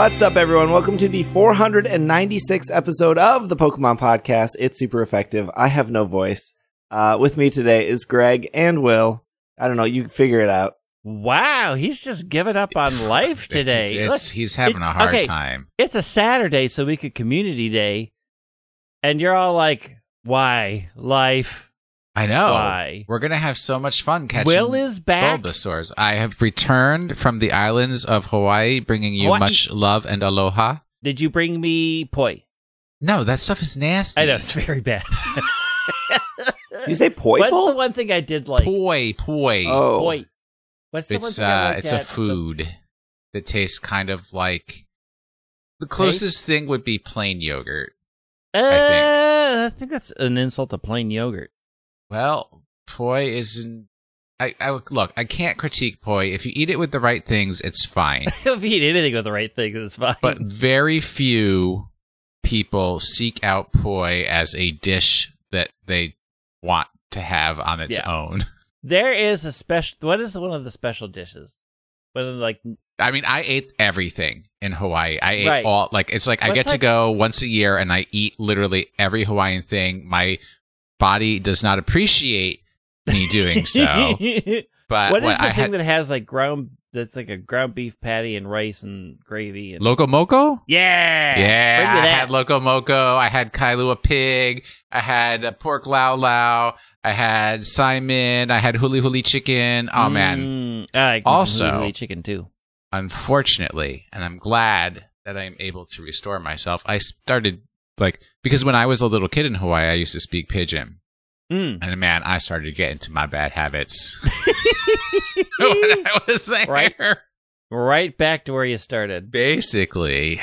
What's up, everyone? Welcome to the 496th episode of the Pokemon Podcast. It's super effective. I have no voice. Uh, with me today is Greg and Will. I don't know. You figure it out. Wow, he's just giving up on life today. It's, Look, he's having it- a hard okay. time. it's a Saturday, so we could community day, and you're all like, "Why life? I know. Why?" We're gonna have so much fun catching Will is back. Bulbasaurs. I have returned from the islands of Hawaii, bringing you Hawaii. much love and aloha. Did you bring me poi? No, that stuff is nasty. I know it's very bad. Did you say poi? What's the one thing I did like? Poi, poi. Oh, Poi. What's the one it's thing I uh, it's at? a food that tastes kind of like the closest thing would be plain yogurt. Uh, I I think that's an insult to plain yogurt. Well, poi isn't. I, I would- look. I can't critique poi. If you eat it with the right things, it's fine. if you eat anything with the right things, it's fine. but very few people seek out poi as a dish that they want to have on its Yeah. own. there is a special. What is one of the special dishes? One of the, like I mean, I ate everything in Hawaii. I ate Right. all like it's like I What's get to like- go once a year and I eat literally every Hawaiian thing. My body does not appreciate me doing so. But what is the I thing had that has like ground? That's like a ground beef patty and rice and gravy and Loco Moco? yeah, Yeah, I had Loco Moco. I had Kalua pig. I had uh, pork lau lau. I had saimin. I had huli huli chicken. Oh man! Mm, I like Also- some huli-huli chicken too. Unfortunately, and I'm glad that I'm able to restore myself. I started like because when I was a little kid in Hawaii, I used to speak pidgin, Mm. and man, I started to get into my bad habits when I was there. Right. right back to where you started. Basically,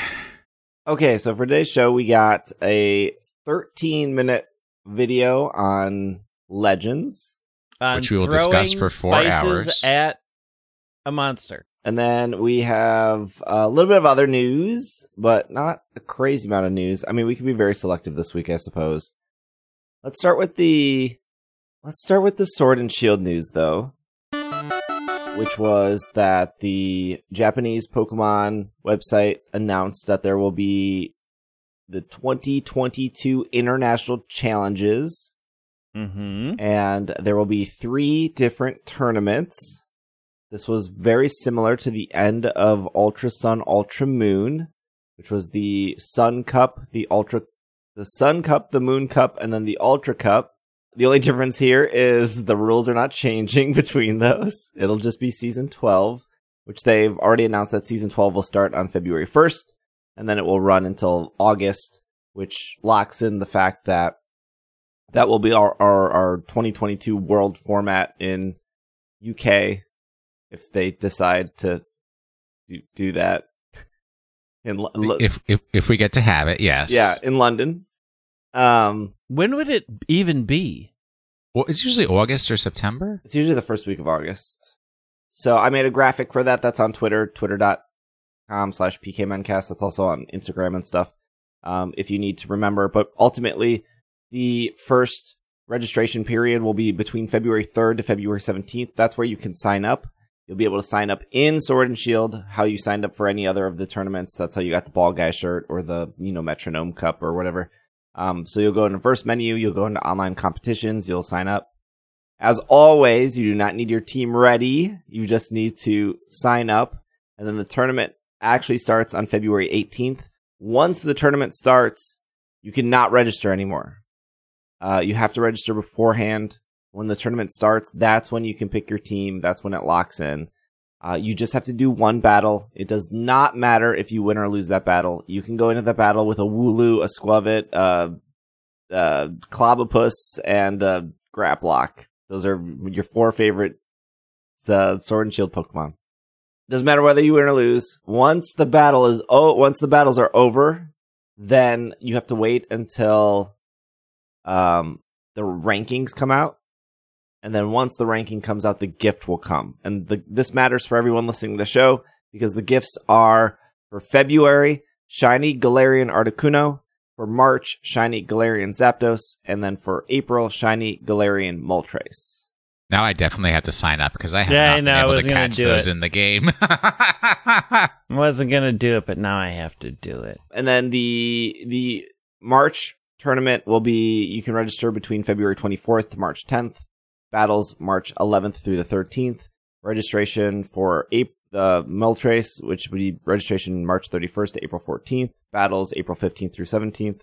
Okay, so for today's show, we got a 13 minute video on Legends. On Which we will discuss for four hours. at a monster. And then we have a little bit of other news, but not a crazy amount of news. I mean, we can be very selective this week, I suppose. Let's start with the let's start with the Sword and Shield news though, which was that the Japanese Pokemon website announced that there will be the 2022 international challenges Mm-hmm. and there will be three different tournaments. This was very similar to the end of Ultra Sun Ultra Moon, which was the Sun Cup, the Ultra the Sun Cup, the Moon Cup, and then the Ultra Cup. The only difference here is the rules are not changing between those. It'll just be season 12, which they've already announced that season 12 will start on February 1st, and then it will run until August, which locks in the fact that that will be our, our, our 2022 world format in UK if they decide to do, do that. In Lo- Lo- if if if we get to have it, yes. yeah, in London. Um, When would it even be? Well, it's usually August or September. it's usually the first week of August. So I made a graphic for that. That's on Twitter, twitter.com slash pkmncast. That's also on Instagram and stuff. Um, if you need to remember, but ultimately the first registration period will be between February 3rd to February 17th. That's where you can sign up. You'll be able to sign up in Sword and Shield, how you signed up for any other of the tournaments. That's how you got the ball guy shirt or the, you know, metronome cup or whatever. Um, so you'll go into the first menu, you'll go into online competitions, you'll sign up. As always, you do not need your team ready. You just need to sign up. And then the tournament actually starts on February 18th. Once the tournament starts, you cannot register anymore. Uh, you have to register beforehand. When the tournament starts, that's when you can pick your team. That's when it locks in. Uh, you just have to do one battle. It does not matter if you win or lose that battle. You can go into the battle with a Wooloo, a Skwovet, a uh, Clobbopus, and a Grapploct. Those are your four favorite uh, Sword and Shield Pokemon. Doesn't matter whether you win or lose. Once the battle is oh, once the battles are over, then you have to wait until um the rankings come out. And then once the ranking comes out, the gift will come. And the, this matters for everyone listening to the show because the gifts are for February, Shiny Galarian Articuno, for March, Shiny Galarian Zapdos, and then for April, Shiny Galarian Moltres. Now I definitely have to sign up because I have Yeah, not know, I been able was to catch those it. in the game. I wasn't gonna do it, but now I have to do it. And then the the March tournament will be you can register between February 24th to March 10th. Battles March 11th through the 13th. Registration for April, the Moltres, which would be registration March 31st to April 14th. Battles April 15th through 17th.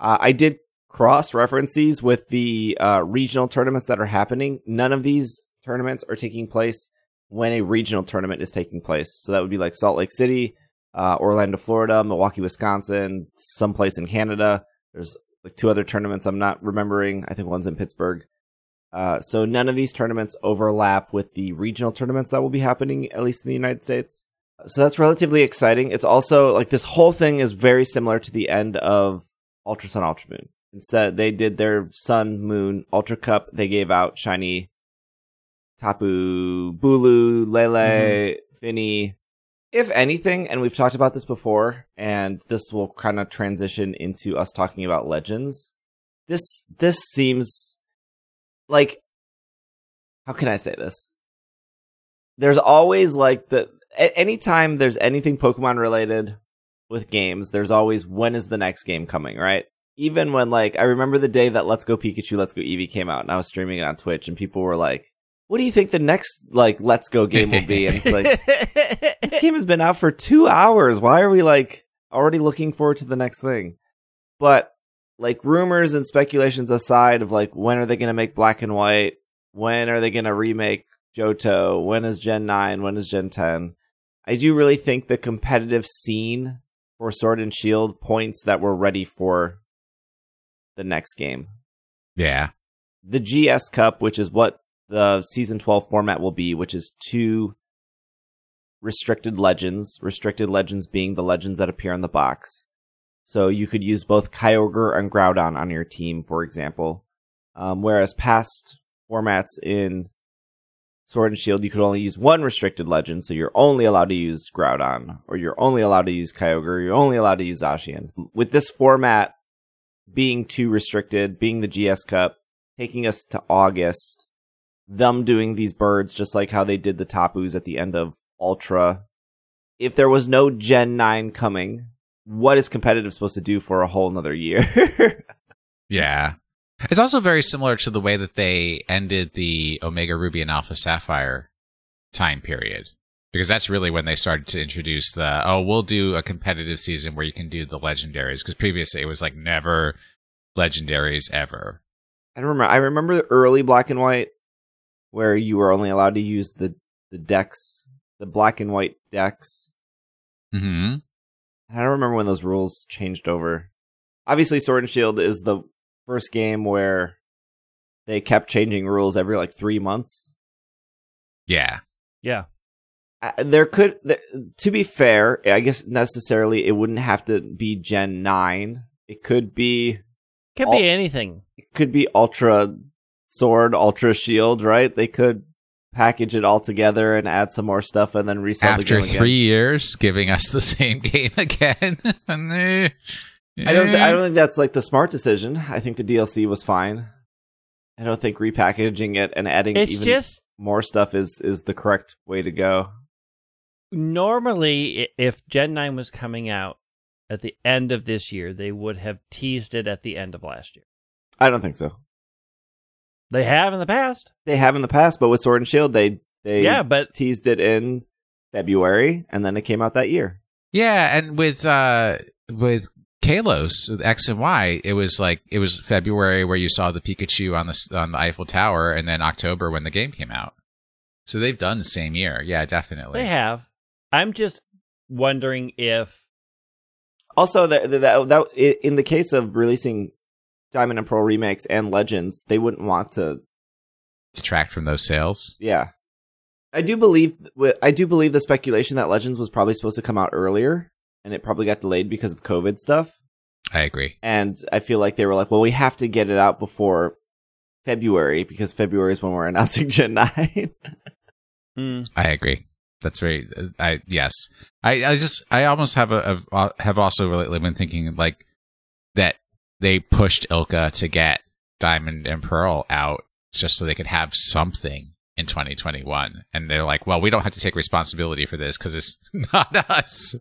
Uh, I did cross reference these with the uh, regional tournaments that are happening. None of these tournaments are taking place when a regional tournament is taking place. So that would be like Salt Lake City, uh, Orlando, Florida, Milwaukee, Wisconsin, someplace in Canada. There's like two other tournaments I'm not remembering. I think one's in Pittsburgh. Uh, so none of these tournaments overlap with the regional tournaments that will be happening, at least in the United States. So that's relatively exciting. It's also like this whole thing is very similar to the end of Ultra Sun Ultra Moon. Instead, they did their Sun Moon Ultra Cup. They gave out shiny Tapu Bulu, Lele, Fini. If anything, and we've talked about this before, and this will kind of transition into us talking about legends. This this seems like how can I say this? There's always like the anytime there's anything Pokemon related with games, there's always when is the next game coming, right? Even when like I remember the day that Let's Go Pikachu, Let's Go Eevee came out, and I was streaming it on Twitch, and people were like, "What do you think the next like Let's Go game will be?" And it's like this game has been out for two hours. Why are we like already looking forward to the next thing? But like rumors and speculations aside of like when are they going to make Black and White? When are they going to remake Johto? When is Gen 9? When is Gen 10? I do really think the competitive scene for Sword and Shield points that we're ready for the next game. yeah. The GS Cup, which is what the season 12 format will be, which is two restricted legends, restricted legends being the legends that appear in the box. So you could use both Kyogre and Groudon on your team, for example. Um, whereas past formats in Sword and Shield, you could only use one restricted legend, so you're only allowed to use Groudon, or you're only allowed to use Kyogre, you're only allowed to use Zacian. With this format being two restricted, being the GS Cup, taking us to August, them doing these birds just like how they did the Tapus at the end of Ultra. If there was no Gen 9 coming, what is competitive supposed to do for a whole nother year? Yeah. It's also very similar to the way that they ended the Omega Ruby and Alpha Sapphire time period. Because that's really when they started to introduce the, oh, we'll do a competitive season where you can do the legendaries. Because previously it was like never legendaries ever. I don't remember. I remember the early black and white where you were only allowed to use the the dex, the black and white dex. hmm I don't remember when those rules changed over. Obviously, Sword and Shield is the first game where they kept changing rules every like three months. Yeah. yeah. Uh, there could, th- to be fair, I guess necessarily it wouldn't have to be Gen nine. It could be, Could All- be anything. it could be Ultra Sword, Ultra Shield, right? They could package it all together and add some more stuff and then resell the After game again. three years, giving us the same game again. And, eh, I don't. Th- I don't think that's like the smart decision. I think the DLC was fine. I don't think repackaging it and adding It's even just more stuff is is the correct way to go. normally if Gen 9 was coming out at the end of this year, they would have teased it at the end of last year. I don't think so. They have in the past. They have in the past, but with Sword and Shield, they they Yeah, but teased it in February, and then it came out that year. Yeah, and with uh with Kalos with X and Y, it was like it was February where you saw the Pikachu on the on the Eiffel Tower, and then October when the game came out. So they've done the same year. Yeah, definitely. they have. I'm just wondering if Also, that that, that in the case of releasing Diamond and Pearl remakes and Legends, they wouldn't want to. Detract from those sales. Yeah, I do believe. I do believe the speculation that Legends was probably supposed to come out earlier, and it probably got delayed because of COVID stuff. I agree. And I feel like they were like, well, we have to get it out before February because February is when we're announcing Gen 9. hmm, I agree. That's very. uh, I yes. I I just I almost have a, a have also lately been thinking like that they pushed ILCA to get Diamond and Pearl out just so they could have something in 2021. And they're like, well, we don't have to take responsibility for this because it's not us.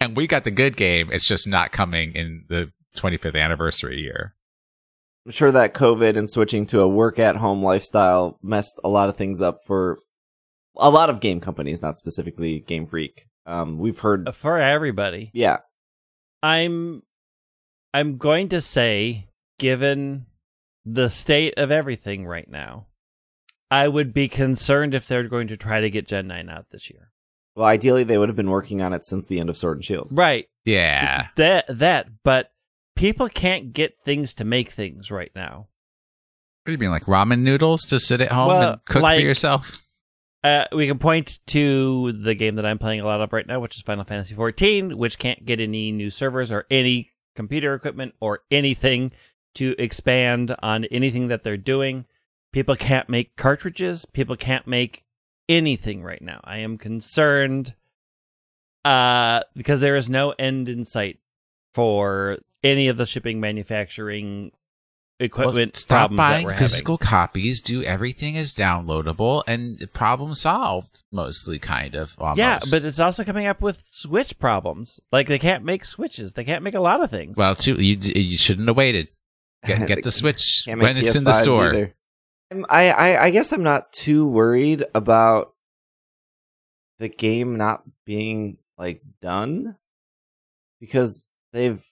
And we got the good game. It's just not coming in the 25th anniversary year. I'm sure that COVID and switching to a work at home lifestyle messed a lot of things up for a lot of game companies, not specifically Game Freak. Um, we've heard, For everybody. yeah, I'm I'm going to say, given the state of everything right now, I would be concerned if they're going to try to get Gen 9 out this year. well, ideally they would have been working on it since the end of Sword and Shield. Right. Yeah. That that, but people can't get things to make things right now. What do you mean, like ramen noodles to sit at home Well, and cook like- for yourself? Uh, we can point to the game that I'm playing a lot of right now, which is Final Fantasy XIV, which can't get any new servers or any computer equipment or anything to expand on anything that they're doing. People can't make cartridges. People can't make anything right now. I am concerned uh, because there is no end in sight for any of the shipping, manufacturing, equipment Well, stop problems that buying we're physical copies. Do everything is downloadable and problem solved. Mostly, kind of. Almost. Yeah, but it's also coming up with Switch problems. Like they can't make Switches. They can't make a lot of things. well, too, you you shouldn't have waited. Get get the Switch Can't make when it's in the store. either. Um, I, I I guess I'm not too worried about the game not being like done because they've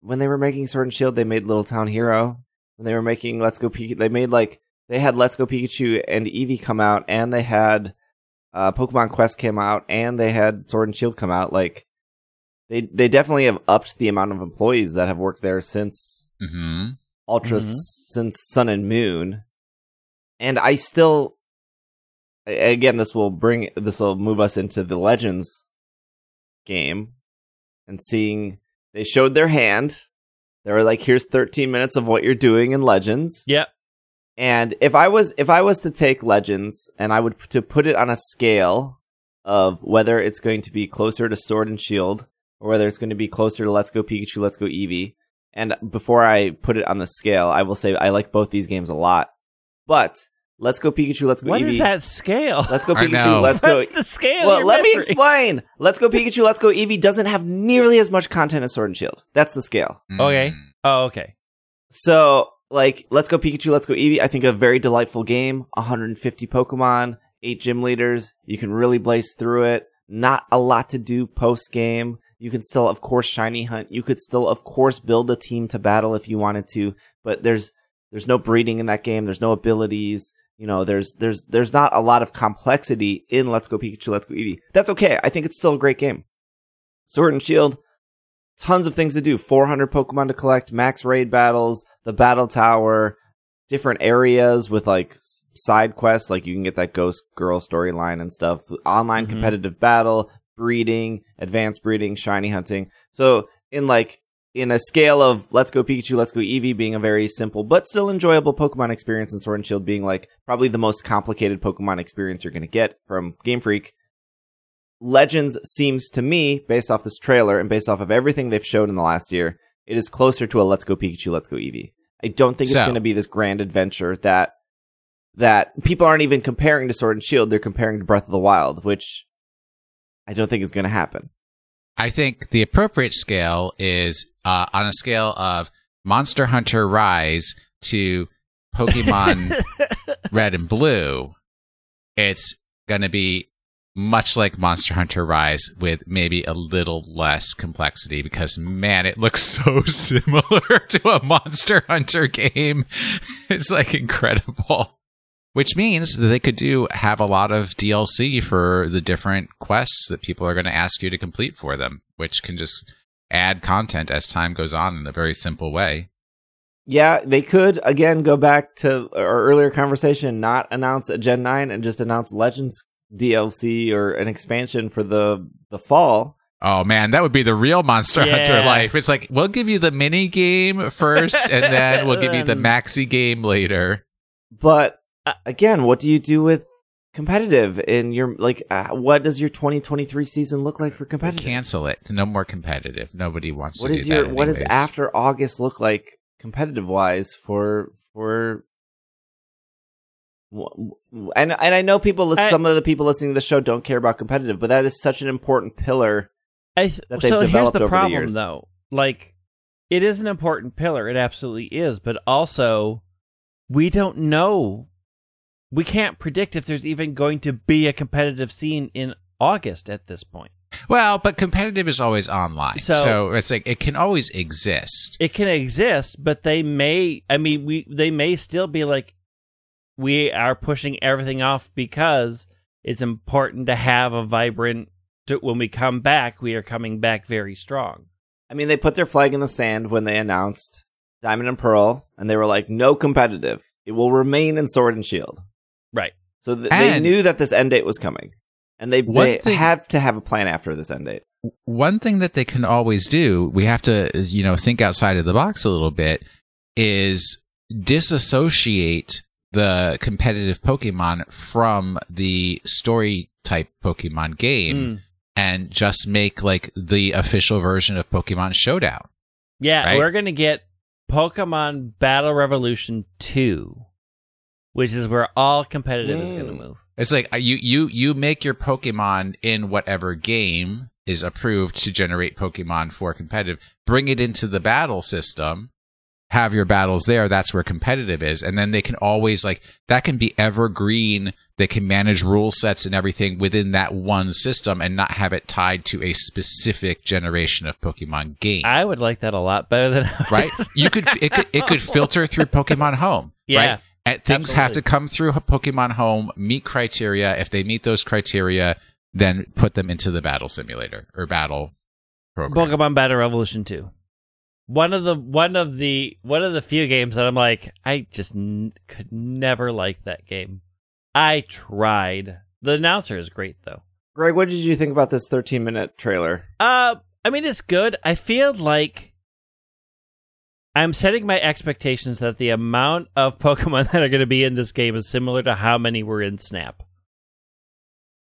when they were making Sword and Shield, they made Little Town Hero. When they were making Let's Go Pikachu, they made like they had Let's Go Pikachu and Eevee come out, and they had uh, Pokemon Quest came out, and they had Sword and Shield come out. Like they they definitely have upped the amount of employees that have worked there since hmm Ultra Mhm. s- since Sun and Moon, and I still, again, this will bring this will move us into the Legends game, and seeing they showed their hand. They were like, "Here's 13 minutes of what you're doing in Legends." yep. And if I was if I was to take Legends and I would p- to put it on a scale of whether it's going to be closer to Sword and Shield or whether it's going to be closer to Let's Go Pikachu, Let's Go Eevee, and before I put it on the scale, I will say I like both these games a lot. But Let's Go Pikachu, Let's Go What Eevee. is that scale? Let's Go Pikachu. Let's Go. What's the scale? Well, you're let me explain. Let's Go Pikachu, Let's Go Eevee doesn't have nearly as much content as Sword and Shield. That's the scale. Mm. Okay. Oh, okay. So, like, Let's Go Pikachu, Let's Go Eevee, I think a very delightful game. 150 Pokemon, 8 gym leaders. You can really blaze through it. Not a lot to do post game. You can still, of course, shiny hunt. You could still, of course, build a team to battle if you wanted to, but there's, there's no breeding in that game. There's no abilities. You know, there's, there's, there's not a lot of complexity in Let's Go Pikachu, Let's Go Eevee. That's okay. I think it's still a great game. Sword and Shield, tons of things to do 400 pokemon to collect max raid battles the battle tower different areas with like side quests like you can get that ghost girl storyline and stuff online Mhm. competitive battle breeding advanced breeding shiny hunting so in like in a scale of let's go pikachu let's go eevee being a very simple but still enjoyable pokemon experience and sword and shield being like probably the most complicated pokemon experience you're going to get from game freak Legends seems to me, based off this trailer and based off of everything they've shown in the last year, it is closer to a Let's Go Pikachu, Let's Go Eevee. I don't think it's going to be this grand adventure that that people aren't even comparing to Sword and Shield. They're comparing to Breath of the Wild, which I don't think is going to happen. I think the appropriate scale is uh, on a scale of Monster Hunter Rise to Pokemon Red and Blue. It's going to be much like Monster Hunter Rise with maybe a little less complexity because man, it looks so similar to a Monster Hunter game. It's like incredible. Which means that they could do have a lot of DLC for the different quests that people are going to ask you to complete for them, which can just add content as time goes on in a very simple way. Yeah, they could again go back to our earlier conversation, not announce a Gen 9 and just announce Legends DLC or an expansion for the the fall. Oh man, that would be the real Monster Hunter life. It's like we'll give you the mini game first, and then we'll give you the maxi game later. But again, what do you do with competitive in your like uh, what does your 2023 season look like for competitive? Cancel it. No more competitive. Nobody wants what to is do your that what does after August look like competitive wise for for W- w- And and I know people, listen, I- some of the people listening to the show don't care about competitive, but that is such an important pillar. I th- that they've so here's developed the over the problem, years. though. Like, it is an important pillar. It absolutely is. But also, we don't know. We can't predict if there's even going to be a competitive scene in August at this point. Well, but competitive is always online, So- so, it's like it can always exist. It can exist, but they may. I mean, we they may still be like, we are pushing everything off because it's important to have a vibrant. To, when we come back, we are coming back very strong. I mean, they put their flag in the sand when they announced Diamond and Pearl, and they were like, "No competitive. It will remain in Sword and Shield." Right. So th- they knew that this end date was coming, and they, One they thing- had to have a plan after this end date. One thing that they can always do, we have to, you know, think outside of the box a little bit, is disassociate the competitive Pokemon from the story type Pokemon game Mm. and just make like the official version of Pokemon Showdown. Yeah, Right? we're gonna get Pokemon Battle Revolution two, which is where all competitive is gonna Mm. move. It's like uh, you you you make your Pokemon in whatever game is approved to generate Pokemon for competitive. Bring it into the battle system. Have your battles there. That's where competitive is, and then they can always like that can be evergreen. They can manage rule sets and everything within that one system, and not have it tied to a specific generation of Pokemon game. I would like that a lot better than right? You could it could it could filter through Pokemon Home. Yeah, right? And things have to come through Pokemon Home, meet criteria. If they meet those criteria, then put them into the battle simulator or battle program. Pokemon Battle Revolution two. One of the one of the one of the few games that I'm like, I just n- could never like that game. I tried. The announcer is great though. Greg, what did you think about this 13 minute trailer? Uh, I mean, it's good. I feel like I'm setting my expectations that the amount of Pokemon that are going to be in this game is similar to how many were in Snap.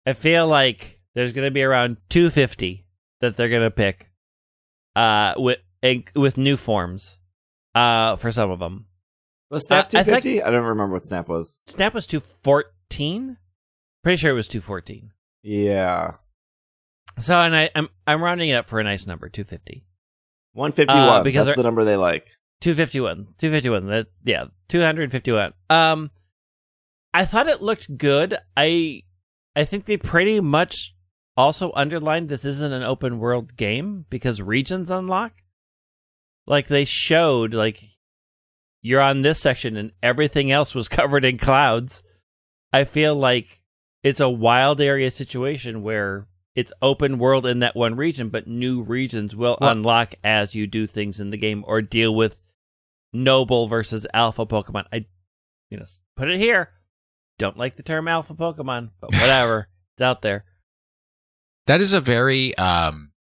I feel like there's going to be around 250 that they're going to pick, uh, with and- with new forms, uh, for some of them. Was Snap Uh, I 250? I, don't remember what Snap was. Snap was 214. Pretty sure it was 214. Yeah. So, and I, I'm I'm rounding it up for a nice number, 250. 151. Uh, because That's the number they like. 251 251 that yeah 251 um i thought it looked good. I i think they pretty much also underlined this isn't an open world game because regions unlock. Like they showed like you're on this section and everything else was covered in clouds. I feel like it's a wild area situation where it's open world in that one region but new regions will Well- unlock as you do things in the game or deal with noble versus alpha Pokemon. I, you know, put it here. Don't like the term alpha Pokemon, but whatever. it's out there. That is a very um,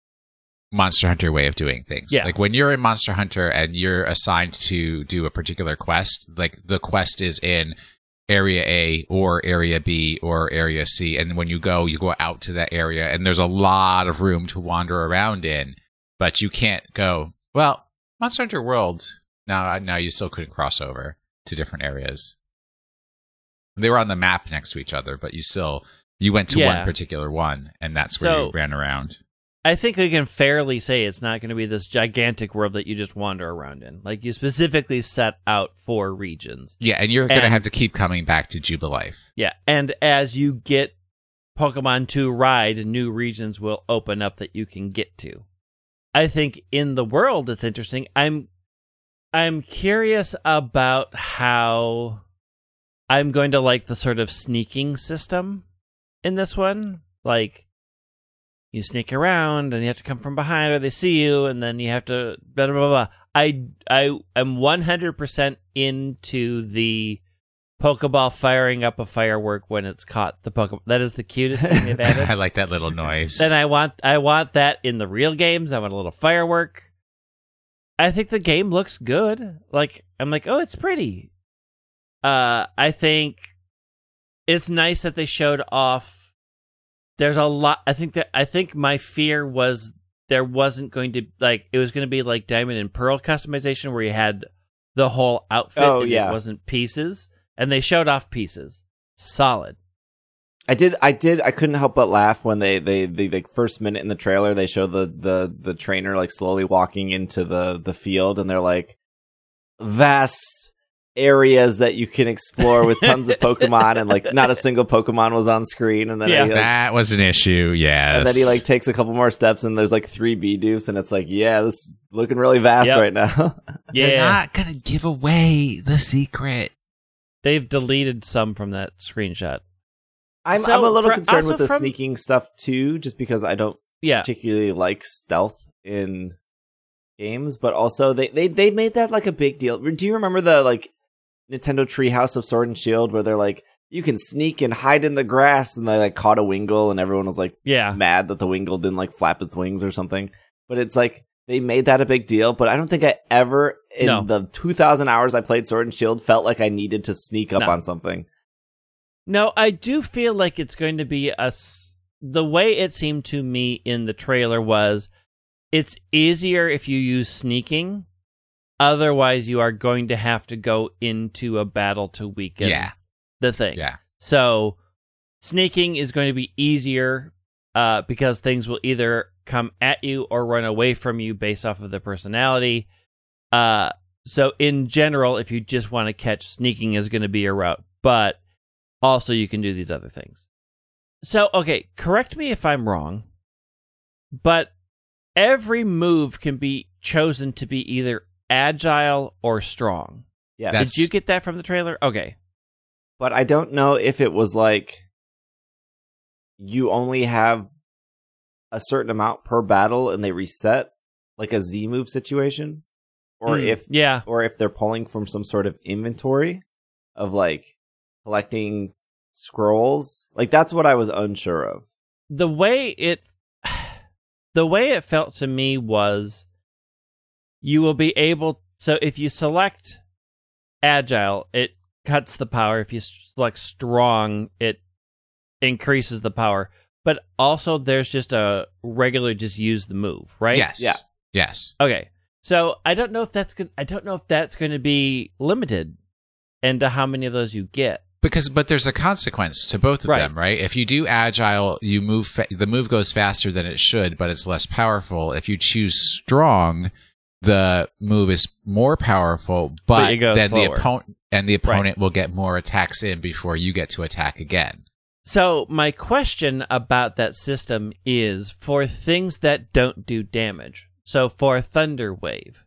Monster Hunter way of doing things. Yeah. Like when you're in Monster Hunter and you're assigned to do a particular quest, like the quest is in area A or area B or area C, and when you go, you go out to that area, and there's a lot of room to wander around in, but you can't go. Well, Monster Hunter World now now you still couldn't cross over to different areas. They were on the map next to each other, but you still you went to Yeah. one particular one, and that's where So- you ran around. I think we can fairly say it's not going to be this gigantic world that you just wander around in. Like you specifically set out for regions. Yeah, and you're going to have to keep coming back to Jubilife. Yeah, and as you get Pokemon to ride, new regions will open up that you can get to. I think in the world it's interesting. I'm I'm curious about how I'm going to like the sort of sneaking system in this one. Like you sneak around and you have to come from behind or they see you and then you have to blah blah blah. blah. I I am 100% into the Pokeball firing up a firework when it's caught. The Pokeball that is the cutest thing they've added. I like that little noise. then I want I want that in the real games. I want a little firework. I think the game looks good. Like I'm like, oh, it's pretty. Uh, I think it's nice that they showed off. There's a lot. I think that I think my fear was there wasn't going to like it was going to be like Diamond and Pearl customization where you had the whole outfit. Oh, and yeah. it wasn't pieces, and they showed off pieces. solid. I did, I did, I couldn't help but laugh when they, they, the like first minute in the trailer, they show the, the, the trainer like slowly walking into the, the field and they're like vast areas that you can explore with tons of Pokemon and like not a single Pokemon was on screen. And then, Yeah. he, like, that was an issue. Yeah. and then he like takes a couple more steps and there's like three Bidoofs and it's like, yeah, this is looking really vast Yep. right now. Yeah, They're not gonna give away the secret. they've deleted some from that screenshot. I'm, So, I'm a little concerned with the from- sneaking stuff too, just because I don't Yeah, particularly like stealth in games, but also they, they they made that like a big deal. Do you remember the like Nintendo Treehouse of Sword and Shield where they're like you can sneak and hide in the grass and they like caught a Wingull and everyone was like yeah. mad that the Wingull didn't like flap its wings or something. But it's like they made that a big deal, but I don't think I ever in No. the 2000 hours I played Sword and Shield felt like I needed to sneak up No. on something. No, I do feel like it's going to be a. The way it seemed to me in the trailer was, it's easier if you use sneaking. Otherwise, you are going to have to go into a battle to weaken Yeah. the thing. Yeah. So, sneaking is going to be easier uh, because things will either come at you or run away from you based off of their personality. Uh, so, in general, if you just want to catch, sneaking is going to be your route. But also, you can do these other things. So, okay, correct me if I'm wrong, but every move can be chosen to be either agile or strong. Yes. That's- Did you get that from the trailer? Okay. but I don't know if it was like you only have a certain amount per battle and they reset like a Z move situation or Hmm, if yeah, or if they're pulling from some sort of inventory of like collecting scrolls. Like that's what I was unsure of. the way it the way it felt to me was you will be able so if you select agile it cuts the power if you select strong it increases the power but also there's just a regular just use the move right Yes. Yeah. Yes. okay so i don't know if that's good i don't know if that's going to be limited and to how many of those you get Because, but there's a consequence to both of Right. them, right? If you do agile, you move. Fa- the move goes faster than it should, but it's less powerful. If you choose strong, the move is more powerful, but, goes then the opponent and the opponent will get more attacks in before you get to attack again. So my question about that system is for things that don't do damage. So for Thunder Wave,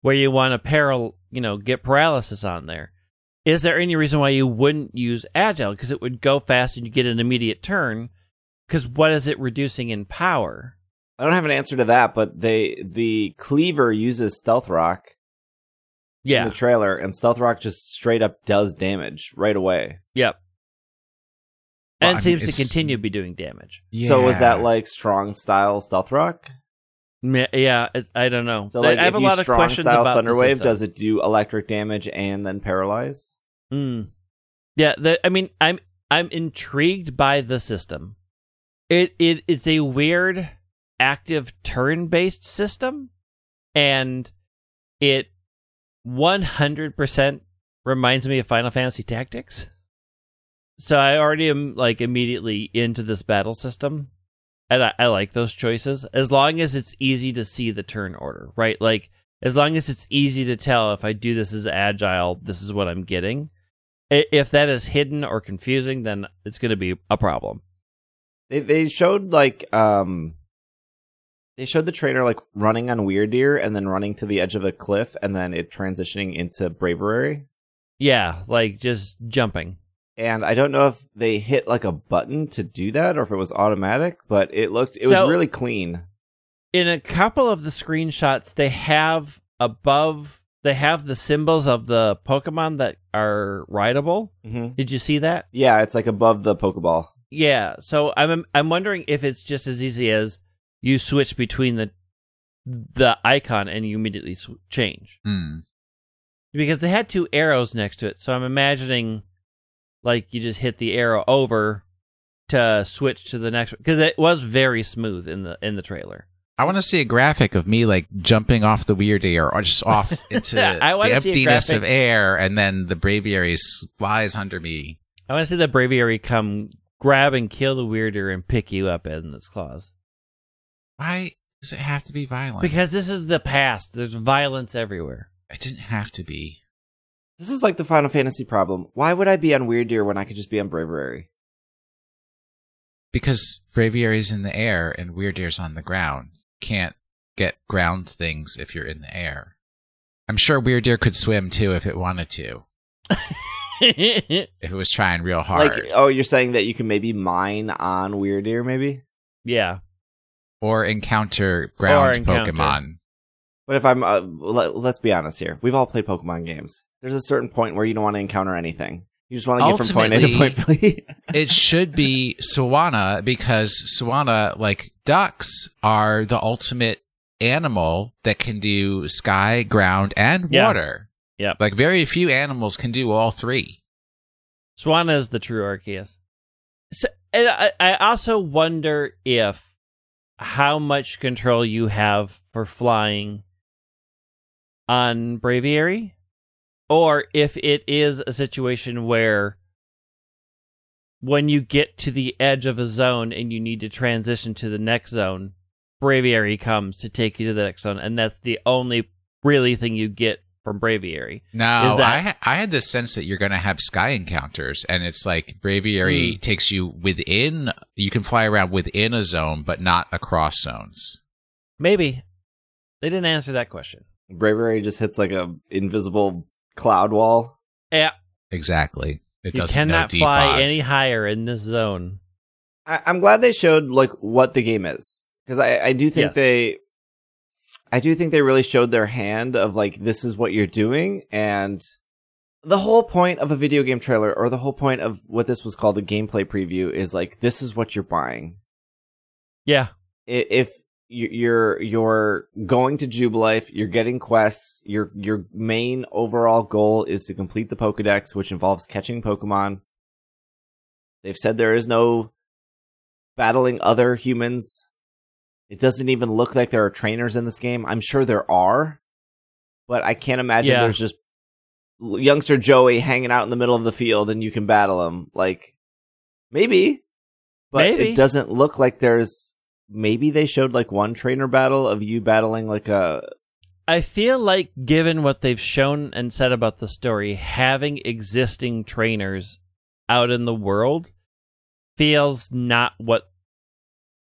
where you want to paral, you know, get paralysis on there, is there any reason why you wouldn't use Agile? Because it would go fast and you get an immediate turn. Because what is it reducing in power? I don't have an answer to that, but they the Kleavor uses stealth rock in Yeah. the trailer, and stealth rock just straight up does damage right away. Yep. Well, and I it mean, seems to continue to be doing damage. So was that like strong style stealth rock? Yeah, I don't know. So like I have if a you lot of strong questions style about Thunderwave, does it do electric damage and then paralyze? Mm. Yeah, the, I mean, I'm I'm intrigued by the system. It it it's a weird active turn based system, and it one hundred percent reminds me of Final Fantasy Tactics. So I already am like immediately into this battle system, and I, I like those choices as long as it's easy to see the turn order, right? Like as long as it's easy to tell if I do this as agile, this is what I'm getting. If that is hidden or confusing, then it's going to be a problem. They they showed like um they showed the trainer like running on Wyrdeer and then running to the edge of a cliff and then it transitioning into Braviary. Yeah, like just jumping. And I don't know if they hit like a button to do that or if it was automatic, but it looked it So- was really clean. In a couple of the screenshots, they have above, they have the symbols of the Pokemon that are rideable. Mm-hmm. Did you see that? Yeah, it's like above the Pokeball. Yeah. So I'm I'm wondering if it's just as easy as you switch between the the icon and you immediately sw- change Hmm. because they had two arrows next to it. So I'm imagining like you just hit the arrow over to switch to the next one because it was very smooth in the in the trailer. I want to see a graphic of me like jumping off the Wyrdeer or just off into the wanna see a emptiness of air, and then the braviary flies under me. I want to see the Braviary come grab and kill the Wyrdeer and pick you up in its claws. Why does it have to be violent? Because this is the past. There's violence everywhere. it didn't have to be. This is like the Final Fantasy problem. Why would I be on Wyrdeer when I could just be on Braviary? Because Braviary's in the air and Wyrdeer's on the ground. Can't get ground things if you're in the air. I'm sure Wyrdeer could swim too if it wanted to. If it was trying real hard. Like, oh, you're saying that you can maybe mine on Wyrdeer, maybe? yeah. or encounter ground encounter. Pokemon. But if I'm, uh, let, let's be honest here. We've all played Pokemon games. There's a certain point where you don't want to encounter anything. You just want to get from point A to point B. it should be Swanna because Swanna, like ducks, are the ultimate animal that can do sky, ground, and Yeah. water. Yep. Like very few animals can do all three. Swanna is the true Arceus. So, and I, I also wonder if how much control you have for flying on Braviary, or if it is a situation where when you get to the edge of a zone and you need to transition to the next zone, Braviary comes to take you to the next zone, and that's the only really thing you get from Braviary. No, Is that- I ha- I had this sense that you're going to have sky encounters, and it's like Braviary Hmm. takes you within. You can fly around within a zone, but not across zones. Maybe they didn't answer that question. Braviary just hits like a invisible cloud wall. Yeah, Exactly. It you cannot know fly any higher in this zone. I, I'm glad they showed like what the game is because I, I do think Yes. they, I do think they really showed their hand of like this is what you're doing and the whole point of a video game trailer or the whole point of what this was called a gameplay preview is like this is what you're buying. Yeah, If you- you're you're going to Jubilife, you're getting quests. Your your main overall goal is to complete the Pokedex, which involves catching Pokemon. They've said there is no battling other humans. It doesn't even look like there are trainers in this game. I'm sure there are, but I can't imagine Yeah. there's just youngster Joey hanging out in the middle of the field and you can battle him. Like maybe, but Maybe. it doesn't look like there's. Maybe they showed like one trainer battle of you battling like a I feel like given what they've shown and said about the story, having existing trainers out in the world feels not what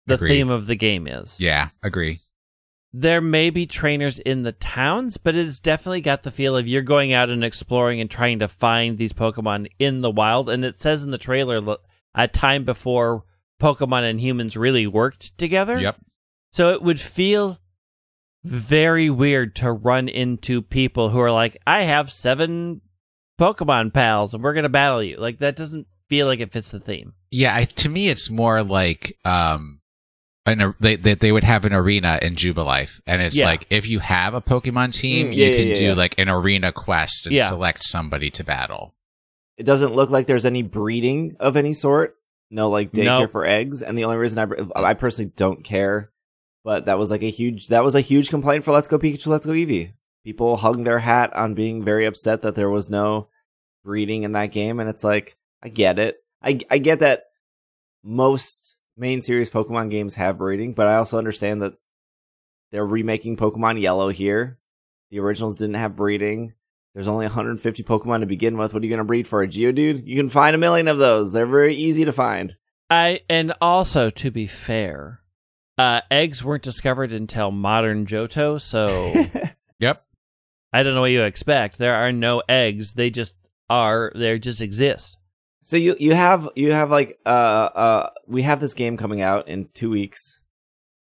the Agreed. theme of the game is. Yeah, agree. There may be trainers in the towns, but it's definitely got the feel of you're going out and exploring and trying to find these Pokemon in the wild. And it says in the trailer a time before Pokemon and humans really worked together. Yep. So it would feel very weird to run into people who are like, I have seven Pokemon pals and we're going to battle you. Like, that doesn't feel like it fits the theme. Yeah, I, to me, it's more like um, an ar- they, they they would have an arena in Jubilife, and it's Yeah. like if you have a Pokemon team, Mm, you yeah, can yeah, do yeah. like an arena quest and Yeah. select somebody to battle. It doesn't look like there's any breeding of any sort. No, like daycare Nope. for eggs. And the only reason I, I personally don't care, but that was like a huge, that was a huge complaint for Let's Go Pikachu, Let's Go Eevee. People hung their hat on being very upset that there was no breeding in that game. And it's like, I get it. I, I get that most main series Pokemon games have breeding, but I also understand that they're remaking Pokemon Yellow here. The originals didn't have breeding. There's only 150 Pokemon to begin with. What are you going to breed for? A Geodude? You can find a million of those. They're very easy to find. I, and also, to be fair, uh, eggs weren't discovered until modern Johto, so Yep. I don't know what you expect. There are no eggs. They just are, they just exist. so you you have you have like uh uh we have this game coming out in 2 weeks.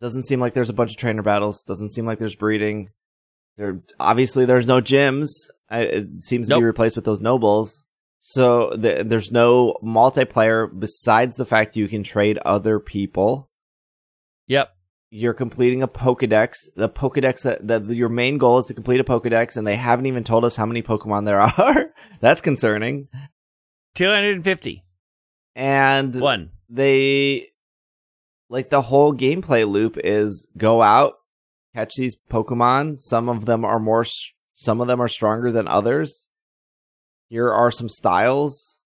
Doesn't seem like there's a bunch of trainer battles. Doesn't seem like there's breeding. There obviously there's no gyms. It seems to be replaced with those nobles. So th- there's no multiplayer besides the fact you can trade other people. Yep. you're completing a Pokedex. The Pokedex that, that your main goal is to complete a Pokedex, and they haven't even told us how many Pokemon there are. That's concerning. 250. And One. they like the whole gameplay loop is go out, catch these Pokemon. Some of them are more, some of them are stronger than others. Here are some styles.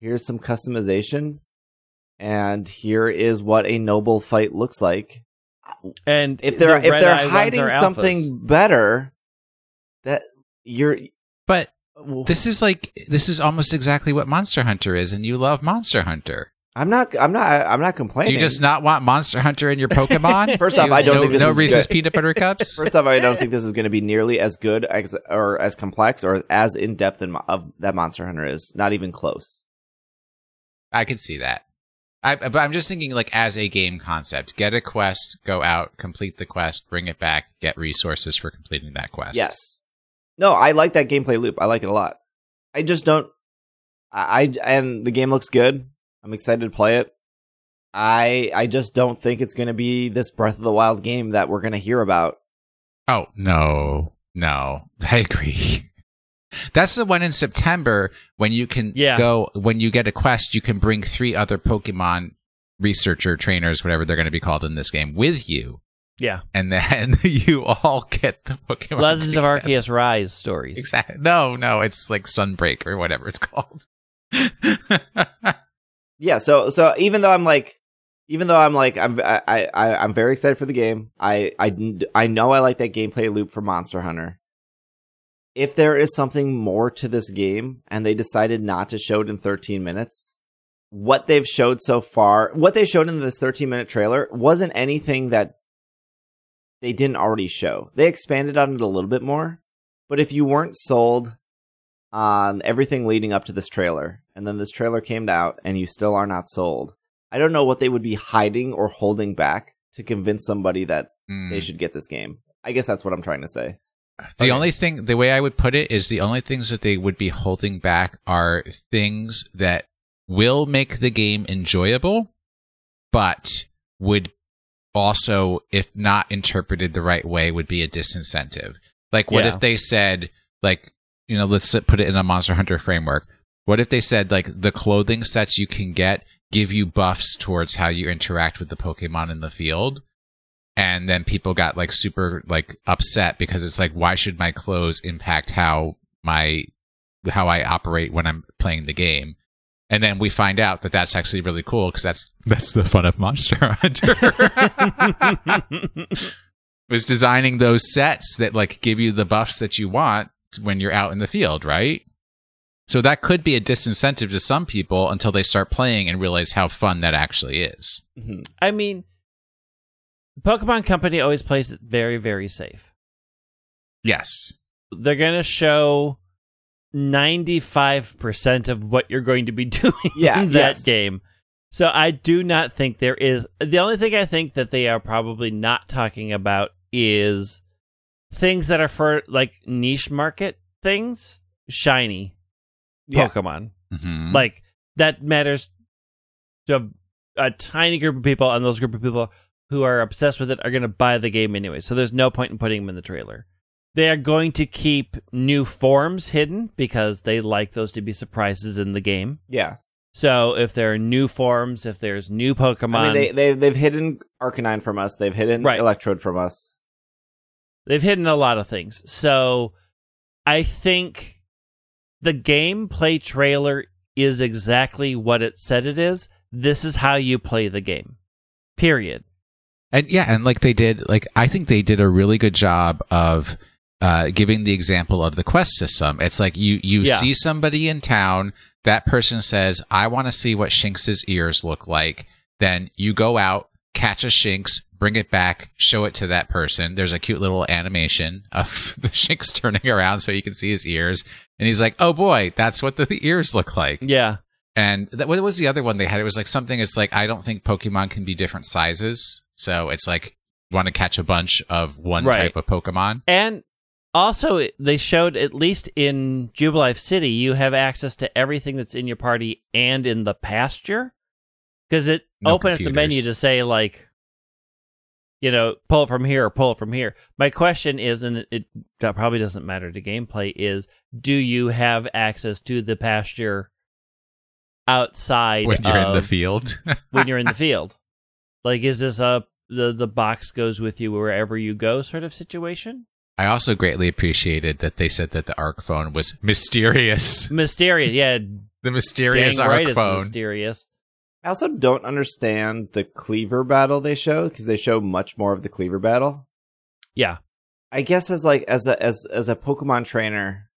here's some customization, and here is what a noble fight looks like. And If they're the if they're hiding something better, that you're But this is like this is almost exactly what Monster Hunter is, and you love Monster Hunter. I'm not I'm not I'm not complaining. Do you just not want Monster Hunter in your Pokemon? First off, You- I don't no, think this no is Reese's good. peanut butter cups. First off, I don't think this is going to be nearly as good as, or as complex or as in depth in, of that Monster Hunter is. Not even close. I can see that. I, but I'm just thinking, like, as a game concept, get a quest, go out, complete the quest, bring it back, get resources for completing that quest. Yes. No, I like that gameplay loop. I like it a lot. I just don't. I, I and the game looks good. I'm excited to play it. I I just don't think it's going to be this Breath of the Wild game that we're going to hear about. Oh no, no, I agree. That's the one in September when you can Yeah. go when you get a quest, you can bring three other Pokemon researcher trainers, whatever they're going to be called in this game, with you, yeah, and then you all get the Pokemon. Legends of. Arceus Rise stories. Exactly. No, no, it's like Sunbreak or whatever it's called. Yeah. So so even though I'm like, even though I'm like I'm I, I I'm very excited for the game. I I I know I like that gameplay loop for Monster Hunter. If there is something more to this game and they decided not to show it in 13 minutes, what they've showed so far, what they showed in this 13 minute trailer wasn't anything that they didn't already show. They expanded on it a little bit more, but if you weren't sold on everything leading up to this trailer, and then this trailer came out and you still are not sold, I don't know what they would be hiding or holding back to convince somebody that Hmm. they should get this game. I guess that's what I'm trying to say. The Okay. only thing, the way I would put it is the only things that they would be holding back are things that will make the game enjoyable, but would also, if not interpreted the right way, would be a disincentive. Like, what Yeah. if they said, like, you know, let's put it in a Monster Hunter framework. What if they said, like, the clothing sets you can get give you buffs towards how you interact with the Pokemon in the field? and then people got like super like upset because it's like why should my clothes impact how my how I operate when I'm playing the game and then we find out that that's actually really cool because that's that's the fun of Monster Hunter was designing those sets that like give you the buffs that you want when you're out in the field right so that could be a disincentive to some people until they start playing and realize how fun that actually is Mhm. I mean, Pokemon Company always plays it very, very safe. yes They're going to show 95% of what you're going to be doing Yeah, in that yes. game. So I do not think there is. The only thing I think that they are probably not talking about is things that are for like niche market things, shiny Yeah. Pokemon. Mhm. Like that matters to a, a tiny group of people, and those group of people who are obsessed with it are going to buy the game anyway. So there's no point in putting them in the trailer. They are going to keep new forms hidden because they like those to be surprises in the game. Yeah. So if there are new forms, if there's new Pokemon, I mean, they, they, they've hidden Arcanine from us. They've hidden Right. Electrode from us. They've hidden a lot of things. So I think the gameplay trailer is exactly what it said it is. This is how you play the game. Period. And yeah, and like they did, like I think they did a really good job of uh, giving the example of the quest system. It's like you you Yeah. see somebody in town, that person says, "I want to see what Shinx's ears look like." Then you go out, catch a Shinx, bring it back, show it to that person. There's a cute little animation of the Shinx turning around so you can see his ears, and he's like, "Oh boy, that's what the, the ears look like." Yeah. And that, what was the other one they had? It was like something. It's like I don't think Pokemon can be different sizes, so it's like you want to catch a bunch of one Right. type of Pokemon. And also, they showed at least in Jubilife City, you have access to everything that's in your party and in the pasture. Because it No opened up the menu to say, like, you know, pull it from here or pull it from here. My question is, and it, probably doesn't matter to gameplay, is do you have access to the pasture outside When you're in the field, when you're in the field? Like, is this a the the box goes with you wherever you go sort of situation? I also greatly appreciated that they said that the Arc phone was mysterious. Mysterious, yeah. The mysterious Dang right, arc it's phone. mysterious. I also don't understand the Kleavor battle they show because they show much more of the Kleavor battle. Yeah. I guess as like as a as as a Pokemon trainer,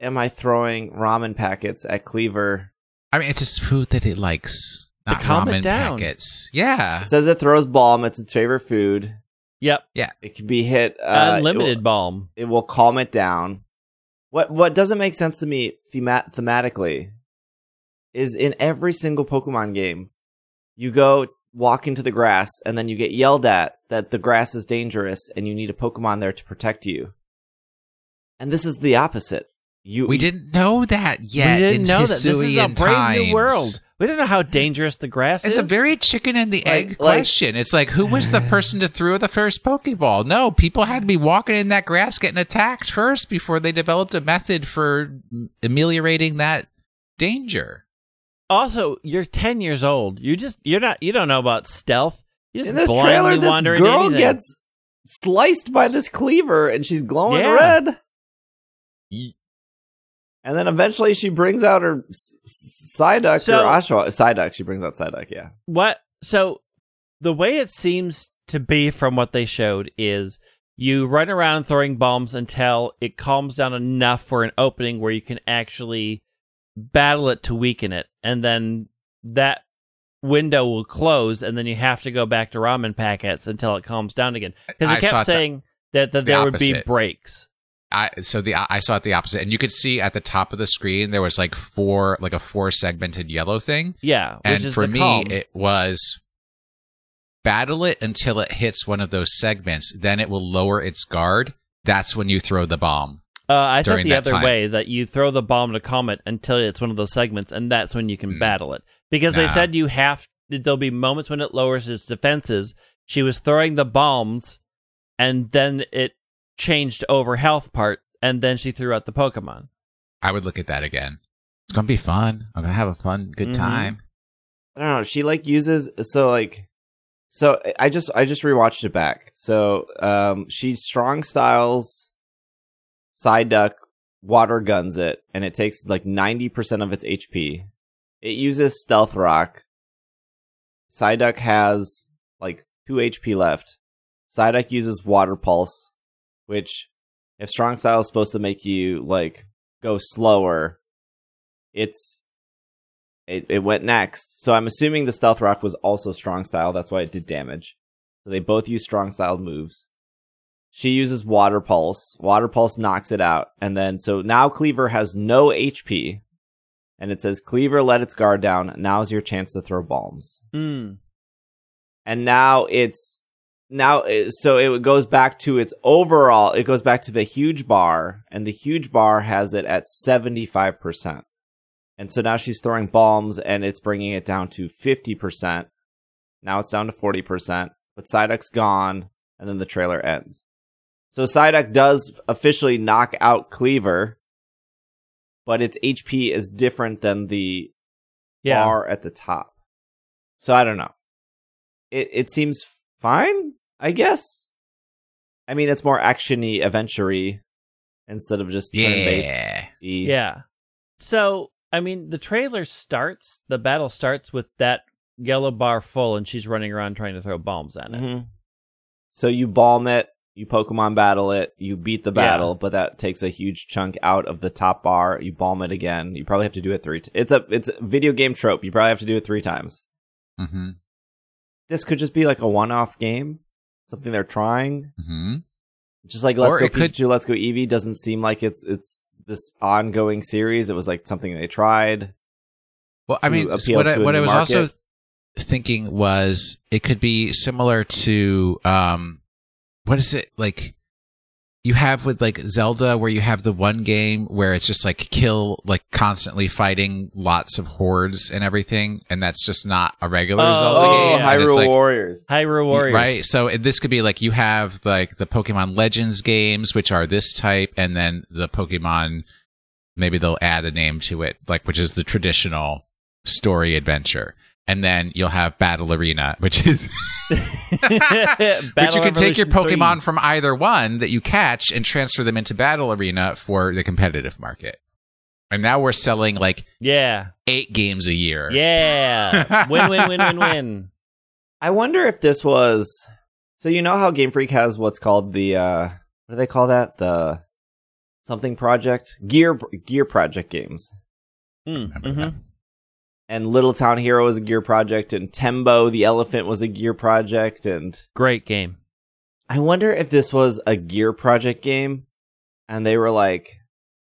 am I throwing ramen packets at Kleavor? I mean, it's a food that it likes. To Not calm it ramen down. packets. Yeah. It says it throws balm. It's its favorite food. Yep. Yeah. It can be hit. Uh, Unlimited It will, balm. it will calm it down. What what doesn't make sense to me thema- thematically is in every single Pokemon game, you go walk into the grass and then you get yelled at that the grass is dangerous and you need a Pokemon there to protect you. And this is the opposite. You We didn't know that yet. we didn't in know that. This is a Hisuian brave times. new world. We don't know how dangerous the grass It's is. It's a very chicken and the Like- egg like- question. It's like who was the person to throw the first Pokeball? No, people had to be walking in that grass getting attacked first before they developed a method for ameliorating that danger. Also you're 10 years old. You just you're not you don't know about stealth. You just in this trailer, this girl gets sliced by this Kleavor and she's glowing Yeah. red. Ye- And then eventually she brings out her Psyduck So- or Oshawott. Psyduck. She brings out Psyduck, yeah. what so the way it seems to be from what they showed is you run around throwing bombs until it calms down enough for an opening where you can actually battle it to weaken it and then that window will close and then you have to go back to ramen packets until it calms down again because I it saw kept it the- saying that, that the there would be breaks I so the I saw it the opposite, and you could see at the top of the screen there was like four like a four segmented yellow thing, yeah which and for me calm. it was battle it until it hits one of those segments, then it will lower its guard. That's when you throw the bomb. Uh, I thought the other time. way that you throw the bomb to calm it until it's one of those segments, and that's when you can Mm. battle it. Because they said you have there'll be moments when it lowers its defenses. She was throwing the bombs, and then it changed over health part, and then she threw out the Pokemon. I would look at that again. It's gonna be fun. I'm gonna have a fun, good Mhm. time. I don't know. She like uses so like so I just I just rewatched it back. So um she strong styles Psyduck water guns it and it takes like 90% of its HP. It uses stealth rock. Psyduck has like 2 HP left. Psyduck uses water pulse which if strong style is supposed to make you like go slower it's it, it went next. So I'm assuming the stealth rock was also strong style. That's why it did damage. So they both use strong style moves. She uses water pulse. Water pulse knocks it out. And then so now Kleavor has no HP. And it says Kleavor let its guard down. Now's your chance to throw bombs. Mm. And now it's now so it goes back to its overall it goes back to the huge bar and the huge bar has it at 75%. And so now she's throwing bombs and it's bringing it down to 50%. Now it's down to 40%, but Psyduck's gone and then the trailer ends. So Psyduck does officially knock out Kleavor, but its HP is different than the Yeah. bar at the top. So I don't know. It it seems fine, I guess. I mean, it's more actiony, adventure instead of just turn based. Yeah. Yeah. So, I mean, the trailer starts, the battle starts with that yellow bar full, and she's running around trying to throw bombs at it. hmm So you bomb it, you Pokemon battle it, you beat the Yeah. battle, but that takes a huge chunk out of the top bar. You balm it again. You probably have to do it three. T- it's a it's a video game trope. You probably have to do it three times. Mm-hmm. This could just be like a one off game, something they're trying. Mm-hmm. Just like Let's Or Go it could- Pikachu, Let's Go Eevee doesn't seem like it's it's this ongoing series. It was like something they tried. Well, I mean, what I, what I was market. also thinking was it could be similar to um, what is it like? You have with like Zelda, where you have the one game where it's just like kill, like constantly fighting lots of hordes and everything, and that's just not a regular Oh, Zelda Oh, game. yeah. and it's Hyrule like- Warriors. Hyrule Warriors. Right. So this could be like you have like the Pokemon Legends games, which are this type, and then the Pokemon. Maybe they'll add a name to it, like which is the traditional story adventure, and then you'll have Battle Arena, which is which you can take your Pokemon 3. from either one that you catch and transfer them into Battle Arena for the competitive market. And now we're selling like Yeah. eight games a year. Yeah. win, win, win, win, win. I wonder if this was so you know how Game Freak has what's called the uh what do they call that? The something project? Gear Gear Project games. Mm, Remember mhm. that? And Little Town Hero was a Gear Project and Tembo the Elephant was a Gear Project and Great game. I wonder if this was a Gear Project game and they were like,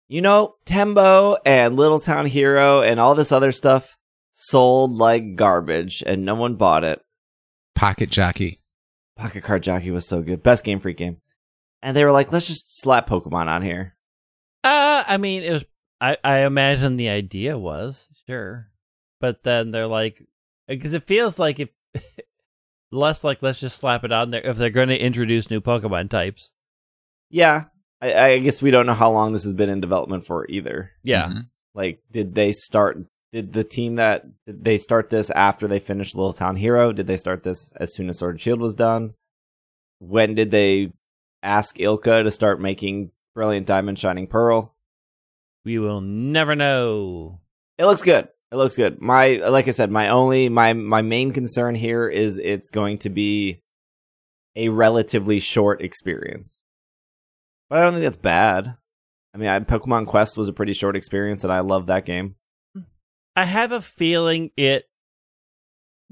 you know, Tembo and Little Town Hero and all this other stuff sold like garbage and no one bought it. Pocket Jockey. Pocket Card Jockey was so good. Best Game Freak game. And they were like, let's just slap Pokemon on here. Uh, I mean, it was. I I imagine the idea was sure, but then they're like, because it feels like if less like let's just slap it on there if they're going to introduce new Pokemon types. Yeah. I, I guess we don't know how long this has been in development for either. Yeah. Mhm. Like, did they start? Did the team that did they start this after they finished Little Town Hero? Did they start this as soon as Sword and Shield was done? When did they ask ILCA to start making Brilliant Diamond, Shining Pearl? We will never know. It looks good. It looks good. My like I said, my only my my main concern here is it's going to be a relatively short experience. But I don't think that's bad. I mean, I, Pokemon Quest was a pretty short experience, and I love that game. I have a feeling it,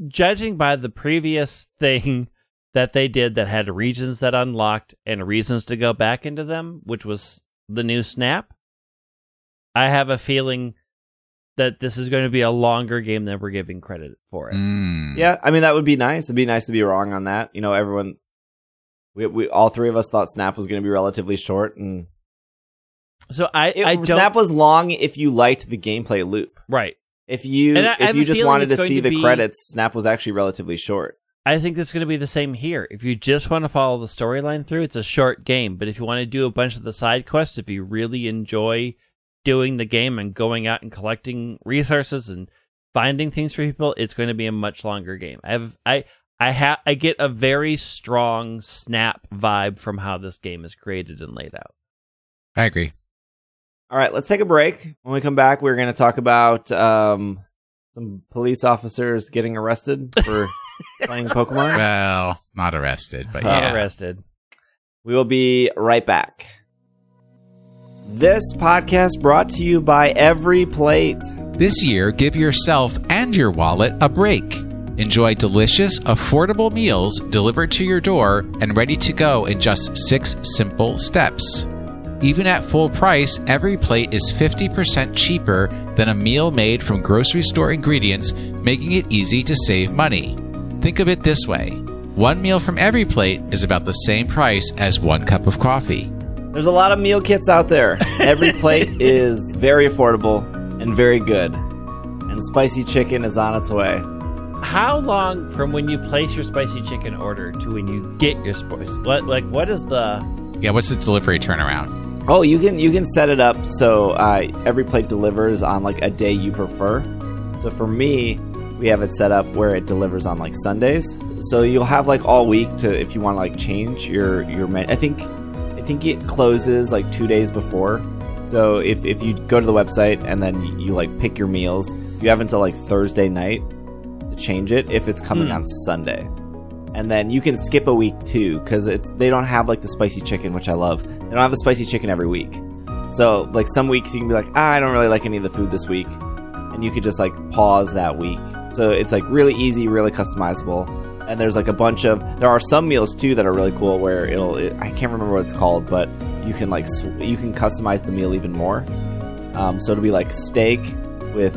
judging by the previous thing that they did that had regions that unlocked and reasons to go back into them, which was the new Snap. I have a feeling that this is going to be a longer game than we're giving credit for it. Mm. Yeah, I mean that would be nice. It'd be nice to be wrong on that. You know, everyone, we we all three of us thought Snap was going to be relatively short, and So I, it, I don't Snap was long if you liked the gameplay loop. right. If you And I- I if have you just wanted to see to the be- credits, Snap was actually relatively short. I think that's going to be the same here. If you just want to follow the storyline through, it's a short game. But if you want to do a bunch of the side quests, if you really enjoy doing the game and going out and collecting resources and finding things for people, it's going to be a much longer game. I have I I have I get a very strong snap vibe from how this game is created and laid out. I agree. All right, let's take a break. When we come back, we're going to talk about um, some police officers getting arrested for playing Pokemon. Well, not arrested, but Not yeah. Arrested. We will be right back. This podcast brought to you by Every Plate. This year, give yourself and your wallet a break. Enjoy delicious, affordable meals delivered to your door and ready to go in just six simple steps. Even at full price, every plate is 50% cheaper than a meal made from grocery store ingredients, making it easy to save money. Think of it this way one meal from every plate is about the same price as one cup of coffee. There's a lot of meal kits out there. Every Plate is very affordable and very good. And spicy chicken is on its way. How long from when you place your spicy chicken order to when you get your spicy? What like what is the Yeah, what's the delivery turnaround? Oh, you can you can set it up so uh, every plate delivers on like a day you prefer. So for me, we have it set up where it delivers on like Sundays. So you'll have like all week to if you want to like change your your menu. I think I think it closes like two days before. So if if you go to the website and then you, like pick your meals, you have until like Thursday night to change it if it's coming Hmm. on Sunday. And then you can skip a week too because it's they don't have like the spicy chicken, which I love. They don't have the spicy chicken every week. So like some weeks you can be like, ah, I don't really like any of the food this week, and you could just like pause that week. So it's like really easy, really customizable. And there's like a bunch of there are some meals too that are really cool where it'll it, I can't remember what it's called, but you can like sw- you can customize the meal even more. Um, so it'll be like steak with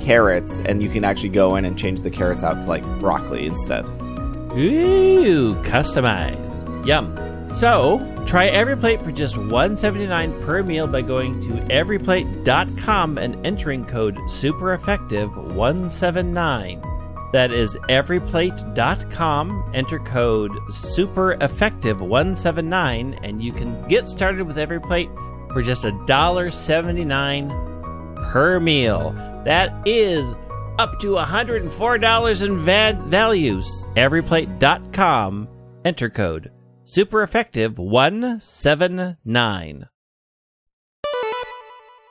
carrots, and you can actually go in and change the carrots out to like broccoli instead. Ooh, customized. Yum. So, try every plate for just $1.79 per meal by going to everyplate.com and entering code SUPEREFFECTIVE179. That is everyplate.com. Enter code SUPEREFFECTIVE179 and you can get started with everyplate for just $1.79 per meal. That is up to $104 in va- values. Everyplate.com. Enter code super effective 179.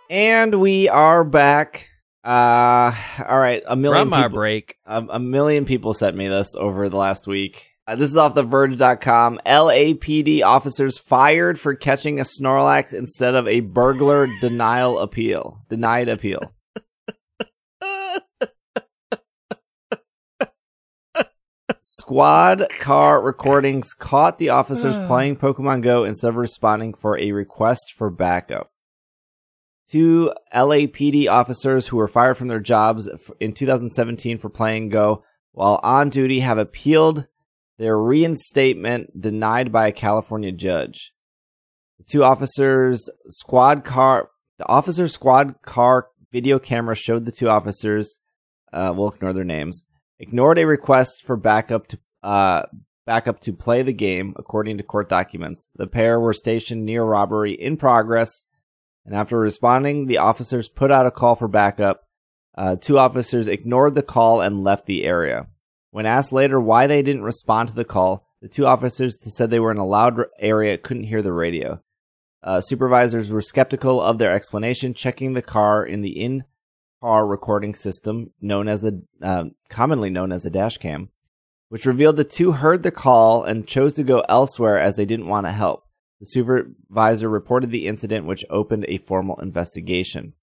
And we are back. Uh, all right, a million From our people, break. a, a million people sent me this over the last week. Uh, this is off the verge.com. LAPD officers fired for catching a Snorlax instead of a burglar denial appeal. Denied appeal. Squad car recordings caught the officers playing Pokemon Go instead of responding for a request for backup. Two LAPD officers who were fired from their jobs in 2017 for playing Go while on duty have appealed their reinstatement denied by a California judge. The two officers squad car the officer squad car video camera showed the two officers uh, we'll ignore their names ignored a request for backup to uh, backup to play the game according to court documents. The pair were stationed near robbery in progress and after responding the officers put out a call for backup. Uh, two officers ignored the call and left the area. When asked later why they didn't respond to the call, the two officers said they were in a loud area, couldn't hear the radio. Uh, supervisors were skeptical of their explanation, checking the car in the in-car recording system, known as the um, commonly known as a dash cam, which revealed the two heard the call and chose to go elsewhere as they didn't want to help. The supervisor reported the incident, which opened a formal investigation.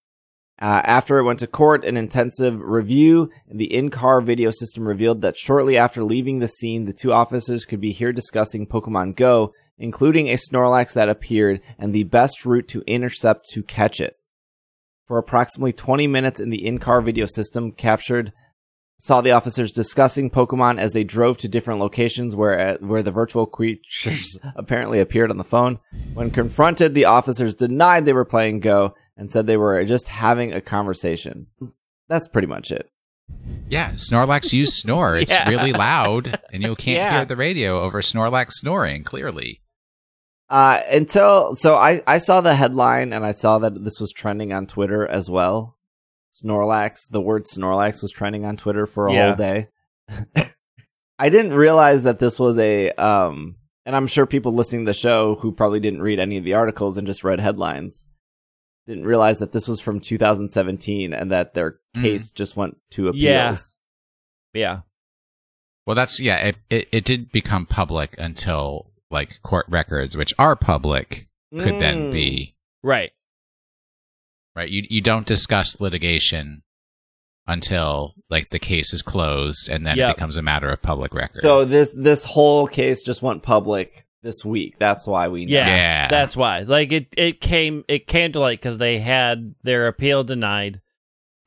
Uh, after it went to court, an intensive review the in-car video system revealed that shortly after leaving the scene, the two officers could be here discussing Pokemon Go, including a Snorlax that appeared and the best route to intercept to catch it. For approximately 20 minutes in the in-car video system captured saw the officers discussing Pokemon as they drove to different locations where uh, where the virtual creatures apparently appeared on the phone. When confronted, the officers denied they were playing Go and said they were just having a conversation. That's pretty much it. Yeah, Snorlax use snore. It's Yeah. really loud, and you can't Yeah. hear the radio over Snorlax snoring. Clearly, Uh, until so I I saw the headline and I saw that this was trending on Twitter as well. Snorlax, the word Snorlax was trending on Twitter for a Yeah. whole day. I didn't realize that this was a um and I'm sure people listening to the show who probably didn't read any of the articles and just read headlines didn't realize that this was from 2017 and that their Mm. case just went to appeals. Yeah. Yeah. well, that's yeah. It, it it did become public until like court records, which are public, could then Mm. be Right. Right. You you don't discuss litigation until like the case is closed, and then Yep. it becomes a matter of public record. So this this whole case just went public this week. That's why we know. Yeah. Yeah. That's why. Like it it came it came to light because they had their appeal denied,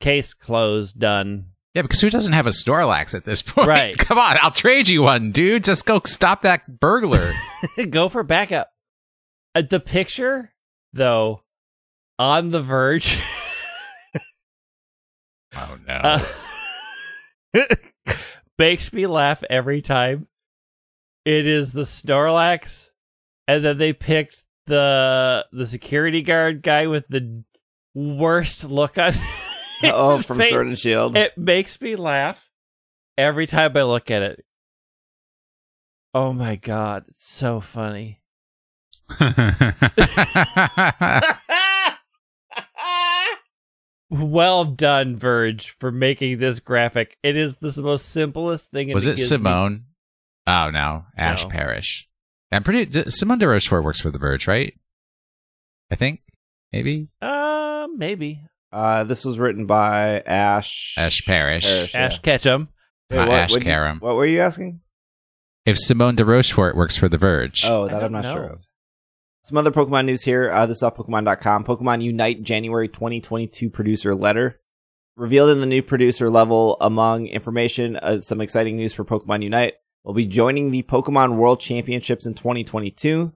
case closed, done. yeah, because who doesn't have a Snorlax at this point? Right. Come on, I'll trade you one, dude. Just go stop that burglar. Go for backup. Uh, the picture, though, on the verge. oh no. uh, makes me laugh every time. It is the Snorlax, and then they picked the the security guard guy with the worst look on. Oh, from face. Sword and Shield. It makes me laugh every time I look at it. Oh my god, it's so funny. Well done, Verge, for making this graphic. It is the most simplest thing. and Was it gives me- Simone? Oh no, Ash No. Parrish. I'm pretty. d- Simone de Rochefort works for The Verge, right? I think maybe Uh, maybe Uh, this was written by Ash Ash Parrish. Parrish, yeah. Ash Ketchum. Wait, what, Ash what'd you- Karam. what were you asking? If Simone de Rochefort works for The Verge, Oh, that I'm don't not sure of. Some other Pokemon news here. Uh, this is off Pokemon.com. Pokemon Unite January 2022 producer letter. Revealed in the new producer level among information, uh, some exciting news for Pokemon Unite. We'll be joining the Pokemon World Championships in 2022.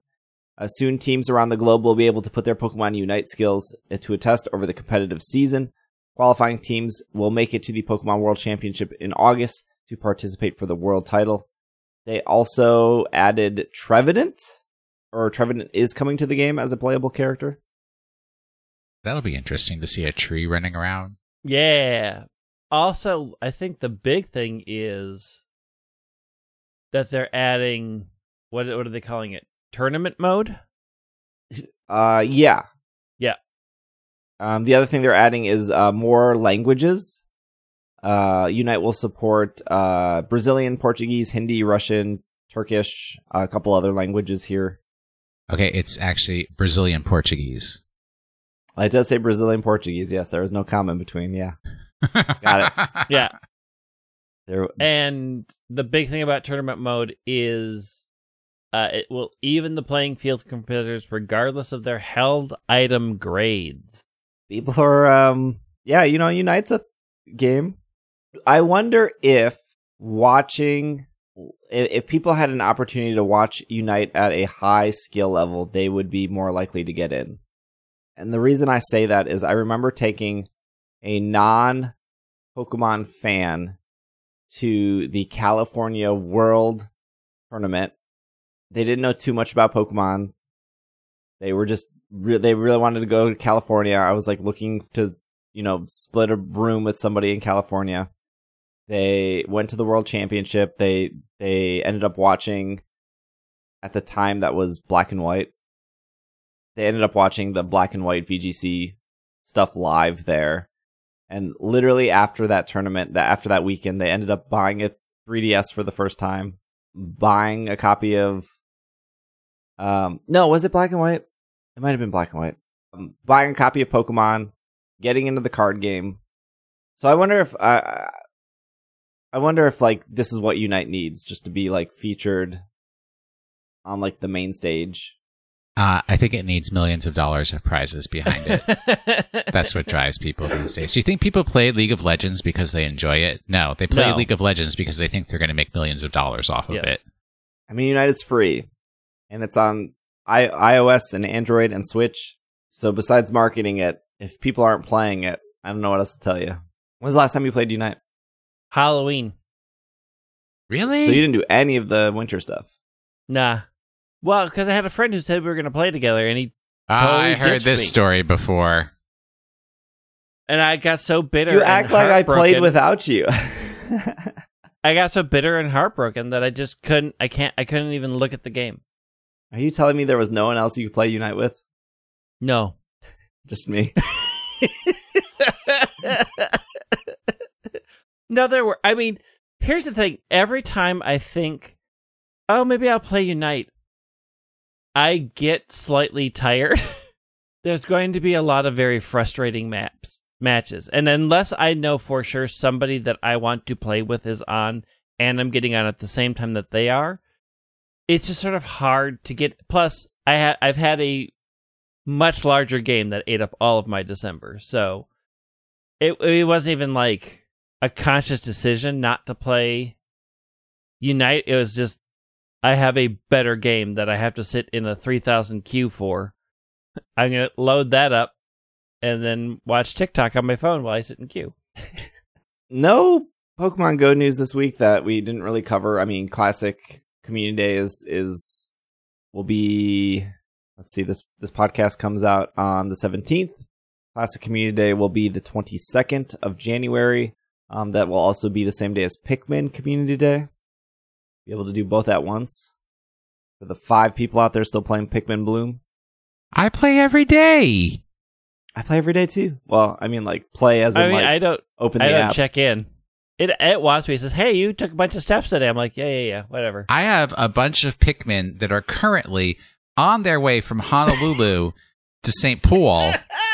Uh, soon, teams around the globe will be able to put their Pokemon Unite skills uh, to a test over the competitive season. Qualifying teams will make it to the Pokemon World Championship in August to participate for the world title. They also added Trevenant, or Trevenant is coming to the game as a playable character. that'll be interesting to see a tree running around. Yeah. Also, I think the big thing is that they're adding what what are they calling it? Tournament mode? Uh, yeah, Yeah. Um, the other thing they're adding is uh, more languages. Uh, Unite will support uh, Brazilian, Portuguese, Hindi, Russian, Turkish, a couple other languages here. Okay, it's actually Brazilian Portuguese. It does say Brazilian Portuguese. Yes, there is no comma in between. Yeah, Got it. Yeah. there. And the big thing about tournament mode is uh, it will even the playing field competitors regardless of their held item grades. people are um yeah you know unite's a game i wonder if watching if, people had an opportunity to watch unite at a high skill level they would be more likely to get in and the reason i say that is i remember taking a non pokemon fan to the california world tournament they didn't know too much about pokemon they were just re- they really wanted to go to California. I was like looking to, you know, split a room with somebody in California. They went to the World Championship. They they ended up watching at the time that was black and white. They ended up watching the black and white VGC stuff live there. And literally after that tournament, that after that weekend, they ended up buying a 3DS for the first time, buying a copy of um no, was it black and white? It might have been black and white. Um, buying a copy of Pokemon, getting into the card game. So I wonder if I, I wonder if like this is what Unite needs, just to be like featured on like the main stage. Uh, I think it needs millions of dollars of prizes behind it. That's what drives people these days. Do you think people play League of Legends because they enjoy it? No, they play No. League of Legends because they think they're going to make millions of dollars off of it. I mean, Unite is free, and it's on I- iOS and Android and Switch. So besides marketing it, if people aren't playing it, I don't know what else to tell you. When's the last time you played Unite? Halloween. Really? So you didn't do any of the winter stuff. Nah. Well, because I had a friend who said we were going to play together, and he Ah, I heard this me. story before. and I got so bitter. You and act like I played without you. I got so bitter and heartbroken that I just couldn't. I can't. I couldn't even look at the game. Are you telling me there was no one else you could play Unite with? No. Just me. no, there were. I mean, here's the thing. Every time I think, oh, maybe I'll play Unite, I get slightly tired. There's going to be a lot of very frustrating maps matches, and unless I know for sure somebody that I want to play with is on, and I'm getting on at the same time that they are, it's just sort of hard to get. Plus, I ha- I've had a much larger game that ate up all of my December, so it it wasn't even like a conscious decision not to play Unite. It was just I have a better game that I have to sit in a three thousand queue for. I'm gonna load that up and then watch TikTok on my phone while I sit in queue. No Pokemon Go news this week that we didn't really cover. I mean, classic community day is is will be let's see this this podcast comes out on the 17th. Classic community day will be the 22nd of January. Um that will also be the same day as Pikmin community day. Be able to do both at once. For the 5 people out there still playing Pikmin Bloom. I play every day. I play every day too. Well, I mean like play as in I mean, like I don't open I the don't app. check in. It it wants me. It says, "Hey, you took a bunch of steps today." I'm like, "Yeah, yeah, yeah, whatever." I have a bunch of Pikmin that are currently on their way from Honolulu to St. Paul.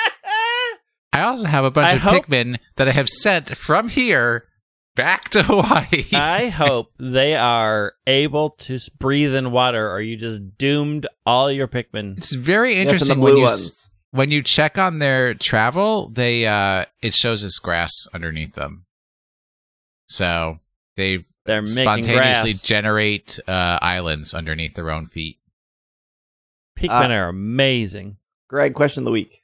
I also have a bunch I of hope- Pikmin that I have sent from here back to Hawaii. I hope they are able to breathe in water, or you just doomed all your Pikmin. it's very Yes, and the interesting blue when you ones. when you check on their travel, they uh it shows us grass underneath them. So they They're spontaneously grass. generate uh islands underneath their own feet. Pikmin Uh, are amazing. Greg, question of the week.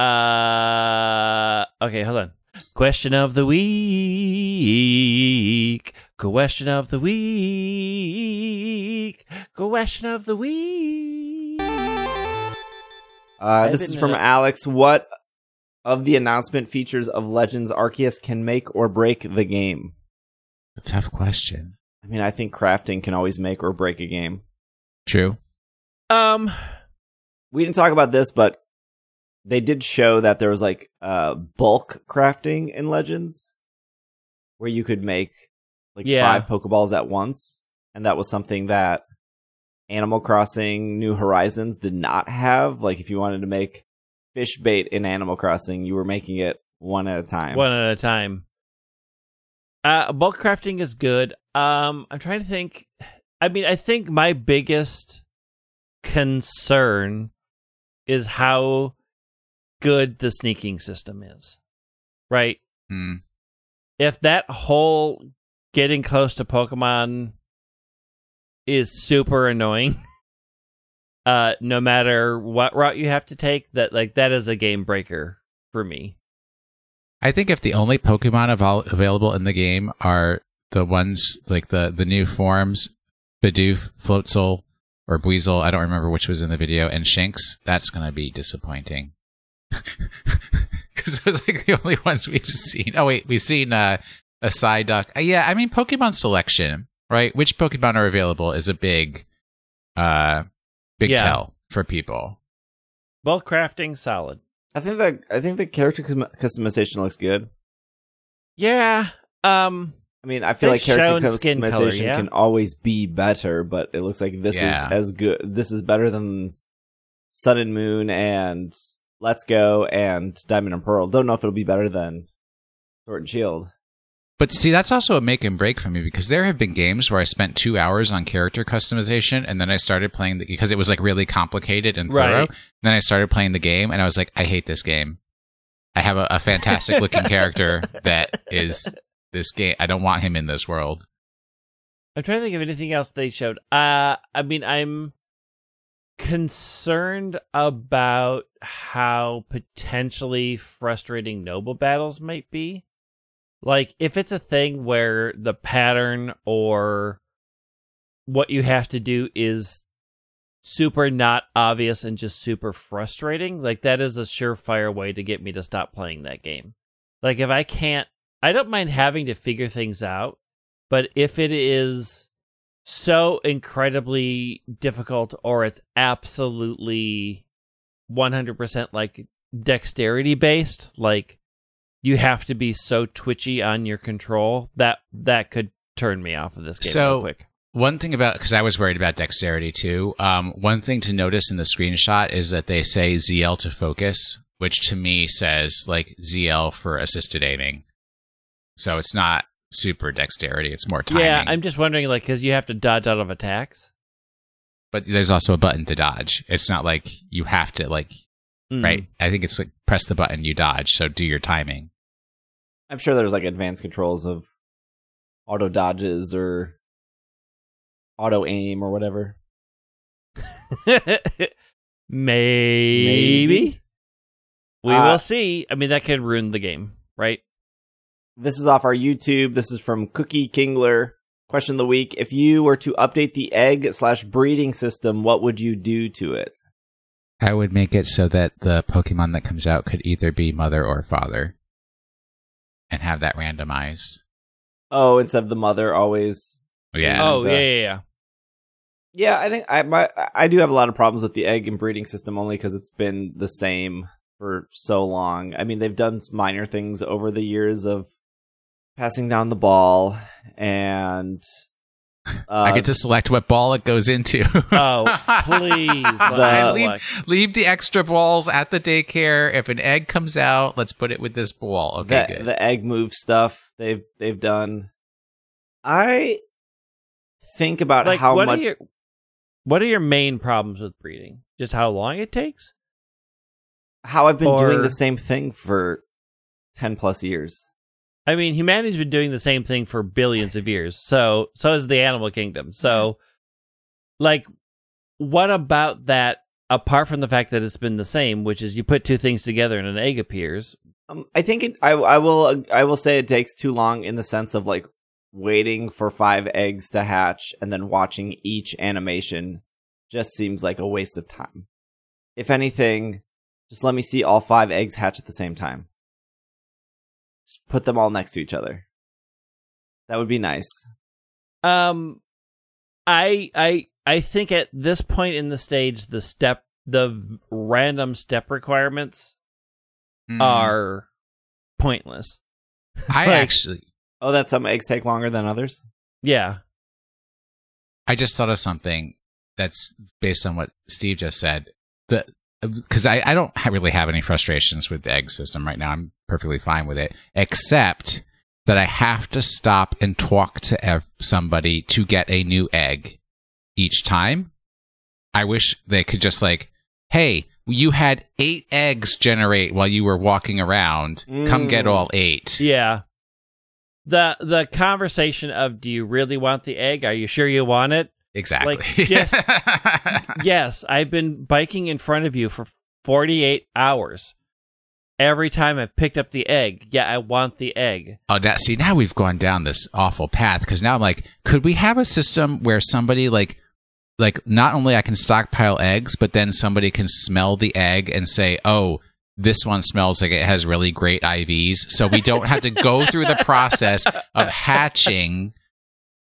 Uh, okay, hold on. Question of the week. Question of the week. Question of the week. Uh, this is from Alex. What of the announcement features of Legends Arceus can make or break the game? A tough question. I mean, I think crafting can always make or break a game. True. Um, We didn't talk about this, but they did show that there was like uh bulk crafting in Legends where you could make like Yeah. five Pokeballs at once. And that was something that Animal Crossing New Horizons did not have. Like if you wanted to make fish bait in Animal Crossing, you were making it one at a time. one at a time. Uh, bulk crafting is good. Um, I'm trying to think. I mean, I think my biggest concern is how good the sneaking system is. Right? Hmm. If that whole getting close to Pokemon is super annoying, uh, no matter what route you have to take, that like that is a game breaker for me. I think if the only Pokemon av- available in the game are the ones like the the new forms, Bidoof, Floatzel, or Buizel, I don't remember which was in the video, and Shinx, that's gonna be disappointing. Because those are like the only ones we've seen. Oh wait, we've seen uh, a Psyduck. Uh, yeah, I mean Pokemon selection, right? Which Pokemon are available is a big, uh, big Yeah. tell for people. Bulk crafting solid. I think that I think the character custom- customization looks good. Yeah. Um I mean, I feel like character customization color, yeah? can always be better, but it looks like this Yeah. is as good. This is better than Sun and Moon and Let's Go and Diamond and Pearl. Don't know if it'll be better than Sword and Shield. But see, that's also a make and break for me because there have been games where I spent two hours on character customization and then I started playing the, because it was like really complicated and thorough. Right. Then I started playing the game and I was like, I hate this game. I have a, a fantastic looking character that is this game. I don't want him in this world. I'm trying to think of anything else they showed. Uh I mean I'm concerned about how potentially frustrating noble battles might be. Like if it's a thing where the pattern or what you have to do is super not obvious and just super frustrating, like that is a surefire way to get me to stop playing that game. Like if I can't I don't mind having to figure things out, but if it is so incredibly difficult or it's absolutely 100% like dexterity based, like you have to be so twitchy on your control that that could turn me off of this game So- real quick. One thing about, because I was worried about dexterity too, um, one thing to notice in the screenshot is that they say ZL to focus, which to me says like ZL for assisted aiming. So it's not super dexterity, it's more timing. Yeah, I'm just wondering like cuz you have to dodge out of attacks. but there's also a button to dodge. It's not like you have to like Mm. right. I think it's like press the button, you dodge. So do your timing. I'm sure there's like advanced controls of auto dodges or auto aim or whatever. Maybe. We Uh, will see. I mean, that could ruin the game, right? This is off our YouTube. This is from Cookie Kingler. Question of the week: If you were to update the egg slash breeding system, what would you do to it? I would make it so that the Pokemon that comes out could either be mother or father, and have that randomized. Oh, instead of the mother always. Yeah. oh, the- yeah, yeah, yeah. Yeah, I think I my I do have a lot of problems with the egg and breeding system only because it's been the same for so long. I mean, they've done minor things over the years of passing down the ball and uh, I get to select what ball it goes into. Oh, please. The- leave, leave the extra balls at the daycare. If an egg comes out, let's put it with this ball. Okay, the good. the egg move stuff they've they've done. I think about like, how what much are your what are your main problems with breeding? Just how long it takes? how I've been doing the same thing for ten plus years. I mean, humanity's been doing the same thing for billions of years. So, so is the animal kingdom. So, like, what about that? Apart from the fact that it's been the same, which is you put two things together and an egg appears. Um, I think it. I I will I will say it takes too long in the sense of like waiting for five eggs to hatch and then watching each animation just seems like a waste of time. If anything, just let me see all five eggs hatch at the same time. Just put them all next to each other. That would be nice. Um, I I I think at this point in the stage, the step the random step requirements Mm. are pointless. I like- actually Oh, that some eggs take longer than others. Yeah. I just thought of something that's based on what Steve just said. The because I, I don't really have any frustrations with the egg system right now. I'm perfectly fine with it, except that I have to stop and talk to ev- somebody to get a new egg each time. I wish they could just like, hey, you had eight eggs generate while you were walking around. Come get Mm. all eight. Yeah. The the conversation of do you really want the egg? Are you sure you want it? Exactly. Like, just- yes, I've been biking in front of you for 48 hours. Every time I've picked up the egg, yeah, I want the egg. Oh, now see, now we've gone down this awful path because now I'm like, could we have a system where somebody like, like not only I can stockpile eggs, but then somebody can smell the egg and say, oh, this one smells like it has really great IVs, so we don't have to go through the process of hatching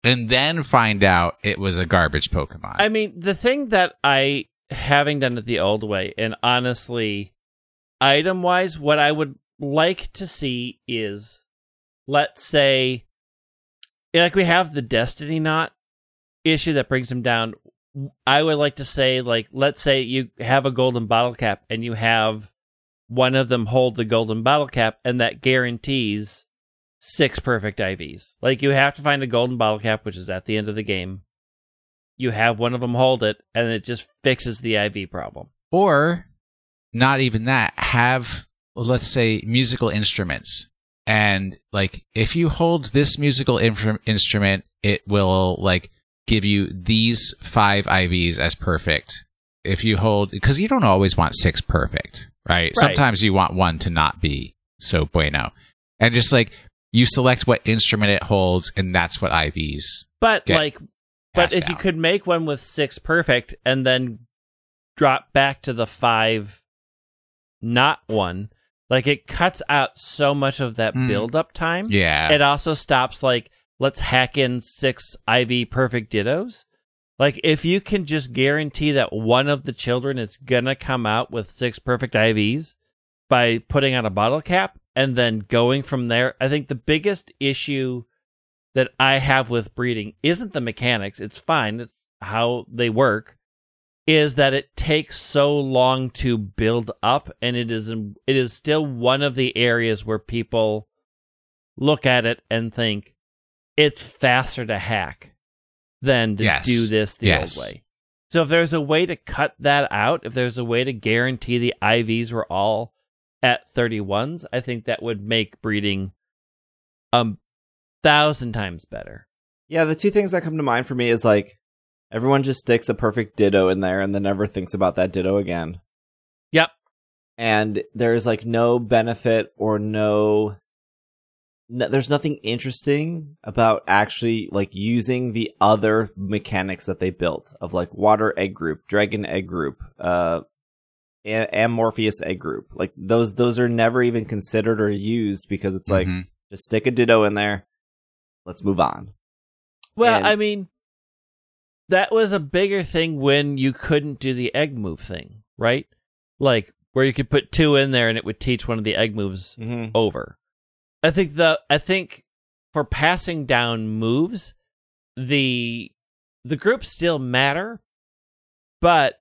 and then find out it was a garbage Pokemon. I mean, the thing that I, having done it the old way, and honestly, item wise, what I would like to see is, let's say, like we have the Destiny Knot issue that brings them down. I would like to say, like, let's say you have a golden bottle cap and you have one of them hold the golden bottle cap, and that guarantees six perfect IVs. Like, you have to find a golden bottle cap, which is at the end of the game you have one of them hold it and it just fixes the IV problem. or not even that have let's say musical instruments and like if you hold this musical inf- instrument it will like give you these five ivs as perfect if you hold because you don't always want six perfect right? Right. sometimes you want one to not be so bueno and just like you select what instrument it holds and that's what ivs But like but if you could make one with six perfect and then drop back to the five not one, like it cuts out so much of that Mm. build up time. yeah It also stops like let's hack in six IV perfect dittos. Like if you can just guarantee that one of the children is gonna come out with six perfect IVs by putting on a bottle cap and then going from there, I think the biggest issue that I have with breeding isn't the mechanics. It's fine. It's how they work. Is that it takes so long to build up, and it is it is still one of the areas where people look at it and think it's faster to hack than to Yes. do this the Yes. old way. So if there's a way to cut that out, if there's a way to guarantee the IVs were all at 31s, I think that would make breeding a thousand times better. Yeah, the two things that come to mind for me is like everyone just sticks a perfect ditto in there and then never thinks about that ditto again. Yep. And there's like no benefit or no, no there's nothing interesting about actually like using the other mechanics that they built of like water egg group, dragon egg group, uh amorphous, egg group. Like those those are never even considered or used because it's like Mhm. just stick a ditto in there. Let's move on. Well, And- I mean, that was a bigger thing when you couldn't do the egg move thing, right? Like where you could put two in there and it would teach one of the egg moves Mm-hmm. over. I think the I think for passing down moves, the the groups still matter, but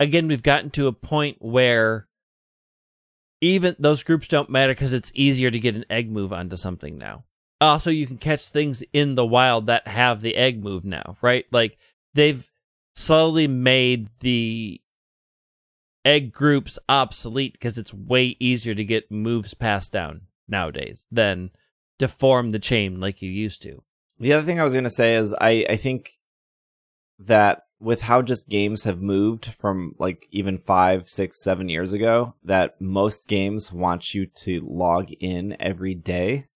again, we've gotten to a point where even those groups don't matter because it's easier to get an egg move onto something now. Also, you can catch things in the wild that have the egg move now, right? Like they've slowly made the egg groups obsolete because it's way easier to get moves passed down nowadays than to form the chain like you used to. The other thing I was going to say is I, I think that with how just games have moved from like even five, six, seven years ago, that most games want you to log in every day,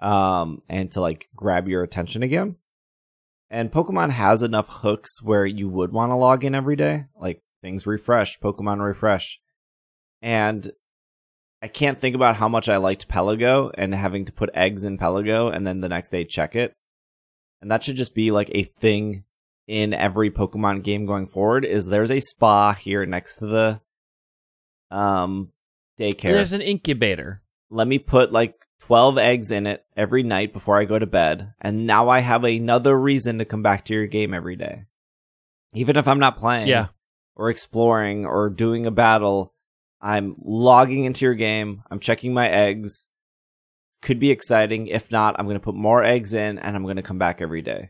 um, and to like grab your attention again. And Pokemon has enough hooks where you would want to log in every day, like things refresh, Pokemon refresh, and I can't think about how much I liked Pelago and having to put eggs in Pelago and then the next day check it. And that should just be like a thing in every Pokemon game going forward is there's a spa here next to the um daycare. There's an incubator. Let me put like 12 eggs in it every night before I go to bed, and now I have another reason to come back to your game every day. Even if I'm not playing Yeah. or exploring or doing a battle, I'm logging into your game, I'm checking my eggs. Could be exciting. If not, I'm going to put more eggs in and I'm going to come back every day.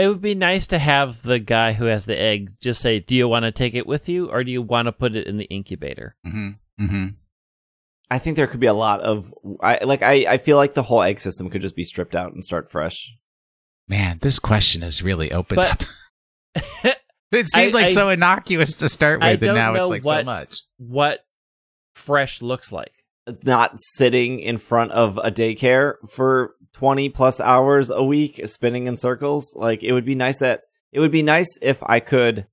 It would be nice to have the guy who has the egg just say, "Do you want to take it with you, or do you want to put it in the incubator?" hmm hmm I think there could be a lot of I like I, I feel like the whole egg system could just be stripped out and start fresh. Man, this question has really opened But- up. It seemed I- like I- so innocuous to start I with, and now it's like so much. what fresh looks like. Not sitting in front of a daycare for 20 plus hours a week spinning in circles. Like it would be nice that it would be nice if I could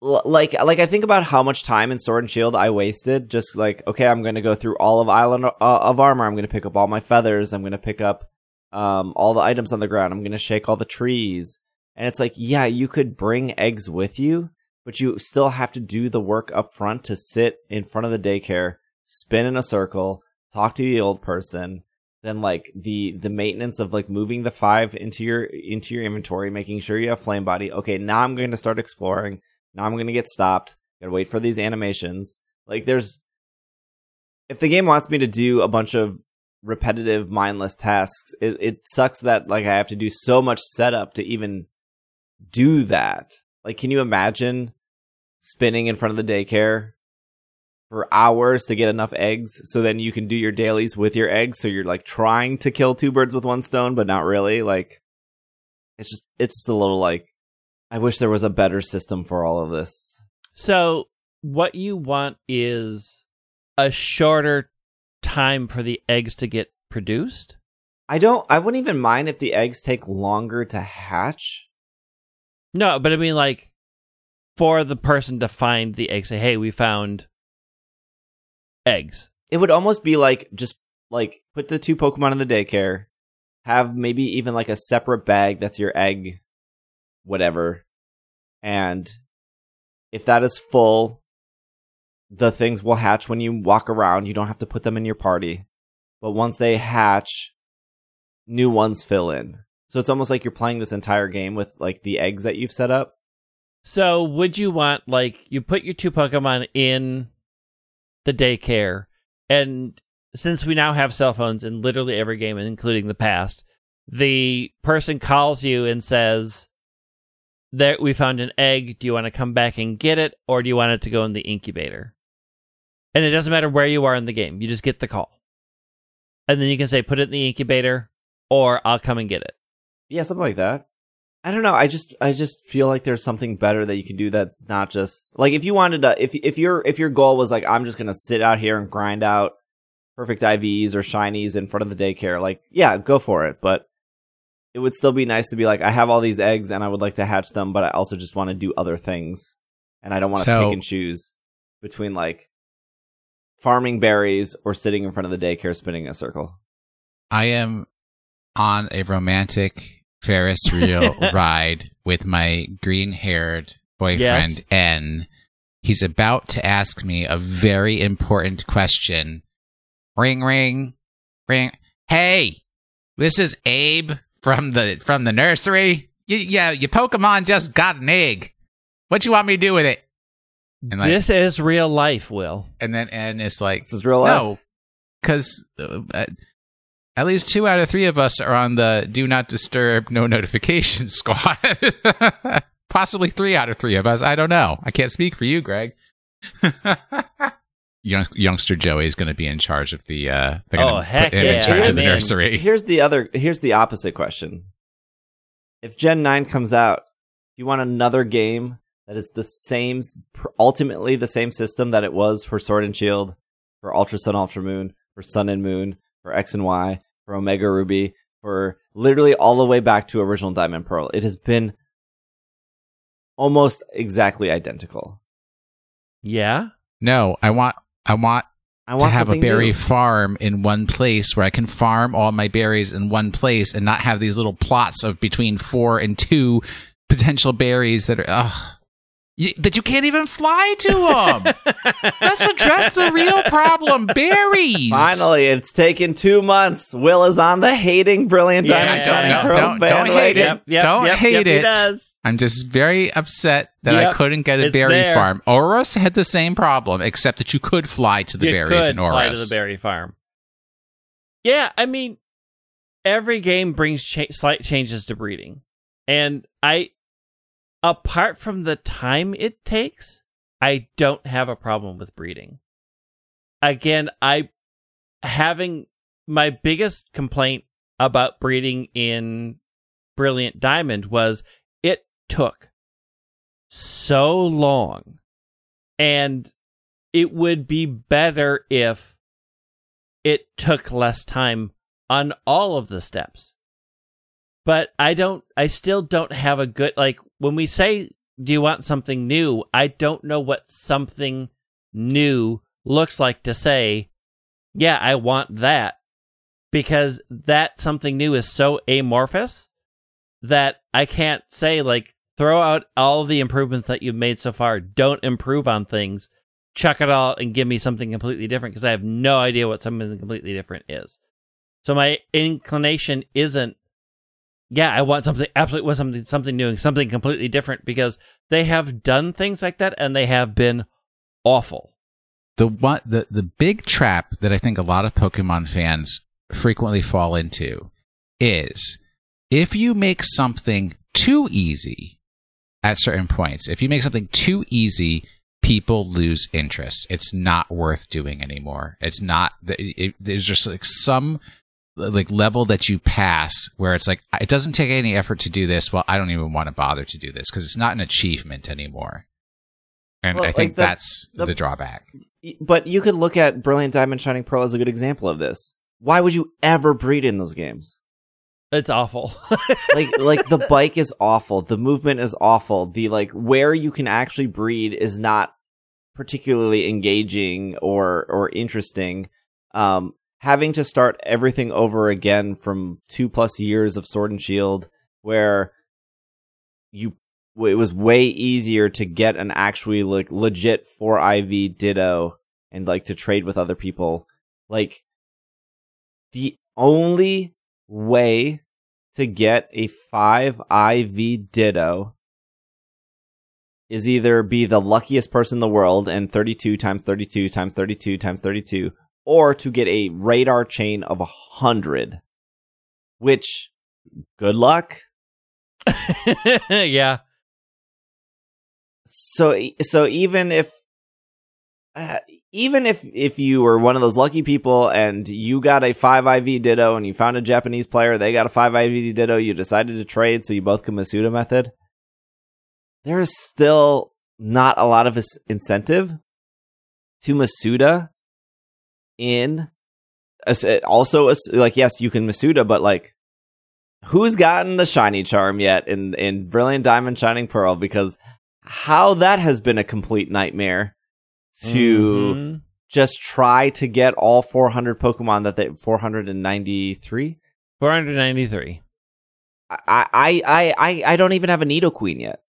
like like I think about how much time in Sword and Shield I wasted just like okay, I'm going to go through all of Island uh, of Armor. I'm going to pick up all my feathers. I'm going to pick up um all the items on the ground. I'm going to shake all the trees. And it's like, yeah, you could bring eggs with you, but you still have to do the work up front to sit in front of the daycare, spin in a circle, talk to the old person, then like the the maintenance of like moving the five into your into your inventory, making sure you have flame body. Okay, now I'm going to start exploring. Now I'm going to get stopped. Gotta wait for these animations. Like there's if the game wants me to do a bunch of repetitive mindless tasks, it, it sucks that like I have to do so much setup to even do that. Like can you imagine spinning in front of the daycare for hours to get enough eggs so then you can do your dailies with your eggs. So you're like trying to kill two birds with one stone but not really. Like it's just it's just a little like i wish there was a better system for all of this. So, what you want is a shorter time for the eggs to get produced. i don't i wouldn't even mind if the eggs take longer to hatch. No, but I mean, like, for the person to find the egg, say, "Hey, we found eggs." it would almost be like just like put the two pokemon in the daycare have maybe even like a separate bag that's your egg whatever and if that is full the things will hatch when you walk around. You don't have to put them in your party. But once they hatch new ones fill in. So it's almost like you're playing this entire game with like the eggs that you've set up. So, would you want like you put your two Pokemon in the daycare, and since we now have cell phones in literally every game, including the past, the person calls you and says, "There, we found an egg. Do you want to come back and get it, or do you want it to go in the incubator?" And it doesn't matter where you are in the game; you just get the call, and then you can say, "Put it in the incubator," or "I'll come and get it." Yeah, something like that. I don't know. I just I just feel like there's something better that you can do that's not just like if you wanted to if if your if your goal was like I'm just gonna sit out here and grind out perfect IVs or shinies in front of the daycare, like yeah, go for it. But it would still be nice to be like I have all these eggs and I would like to hatch them, but I also just want to do other things and I don't want to So- pick and choose between like farming berries or sitting in front of the daycare spinning a circle. I am on a romantic Ferris wheel ride with my green haired boyfriend, Yes. N. He's about to ask me a very important question. Ring, ring, ring. Hey, this is Abe from the from the nursery. Y- yeah, your Pokemon just got an egg. What you want me to do with it? And like, this is real life, Will. and then N is like, This is real life. no, because uh, at least two out of three of us are on the do not disturb, no notification squad. Possibly three out of three of us. I don't know. I can't speak for you, Greg. Young, youngster Joey is going to be in charge of the. Uh, they're Oh, heck put him yeah, in charge of the man. nursery. Here's the other. Here's the opposite question. If Gen Nine comes out, do you want another game that is the same, ultimately the same system that it was for Sword and Shield, for Ultra Sun, Ultra Moon, for Sun and Moon, for X and Y, for Omega Ruby, for literally all the way back to original Diamond Pearl? It has been almost exactly identical. Yeah. No, I want. I want I want to have a berry new. farm in one place where I can farm all my berries in one place and not have these little plots of between four and two potential berries that are ugh, you, that you can't even fly to them. Let's address the real problem: berries. Finally, it's taken two months. Will is on the hating Brilliant Yeah, Diamond yeah, Shining yeah. Pearl Don't- don't hate it. Yep, yep, Don't yep, hate yep, it. Does. I'm just very upset that I couldn't get a berry there. farm. ORAS had the same problem, except that you could fly to the you berries could in ORAS. fly to the berry farm. Yeah, I mean, every game brings cha- slight changes to breeding, and I, apart from the time it takes, I don't have a problem with breeding. Again, I having my biggest complaint about breeding in Brilliant Diamond was it took so long, and it would be better if it took less time on all of the steps. But I don't, I still don't have a good, like, when we say, do you want something new? I don't know what something new looks like to say, yeah, I want that. Because that something new is so amorphous that I can't say, like, throw out all the improvements that you've made so far. Don't improve on things chuck it all and give me something completely different because I have no idea what something completely different is. So my inclination isn't, yeah, I want something absolutely want something something new, something completely different because they have done things like that and they have been awful. the one the the big trap that I think a lot of Pokemon fans frequently fall into is if you make something too easy at certain points, if you make something too easy, people lose interest. It's not worth doing anymore. It's not. It, it, there's just like some like level that you pass where it's like it doesn't take any effort to do this. Well, I don't even want to bother to do this because it's not an achievement anymore. And Well, I think like the- that's the- the drawback. But you could look at Brilliant Diamond Shining Pearl as a good example of this. Why would you ever breed in those games? It's awful. like like the bike is awful the movement is awful the like where you can actually breed is not particularly engaging or or interesting um having to start everything over again from two plus years of sword and shield where you it was way easier to get an actually like legit 4iv ditto and like to trade with other people. Like the only way to get a 5 IV Ditto is either be the luckiest person in the world and 32 times 32 times 32 times 32 or to get a radar chain of 100 which good luck yeah. so so even if uh, even if if you were one of those lucky people and you got a 5 IV Ditto and you found a Japanese player, they got a 5 IV Ditto, you decided to trade so you both can Masuda method, there is still not a lot of incentive to Masuda in as- also like yes, you can Masuda, but like who's gotten the shiny charm yet in in Brilliant Diamond Shining Pearl because how that has been a complete nightmare to Mhm. just try to get all 400 Pokemon that they 493. 493. I I I I I don't even have a Nidoqueen yet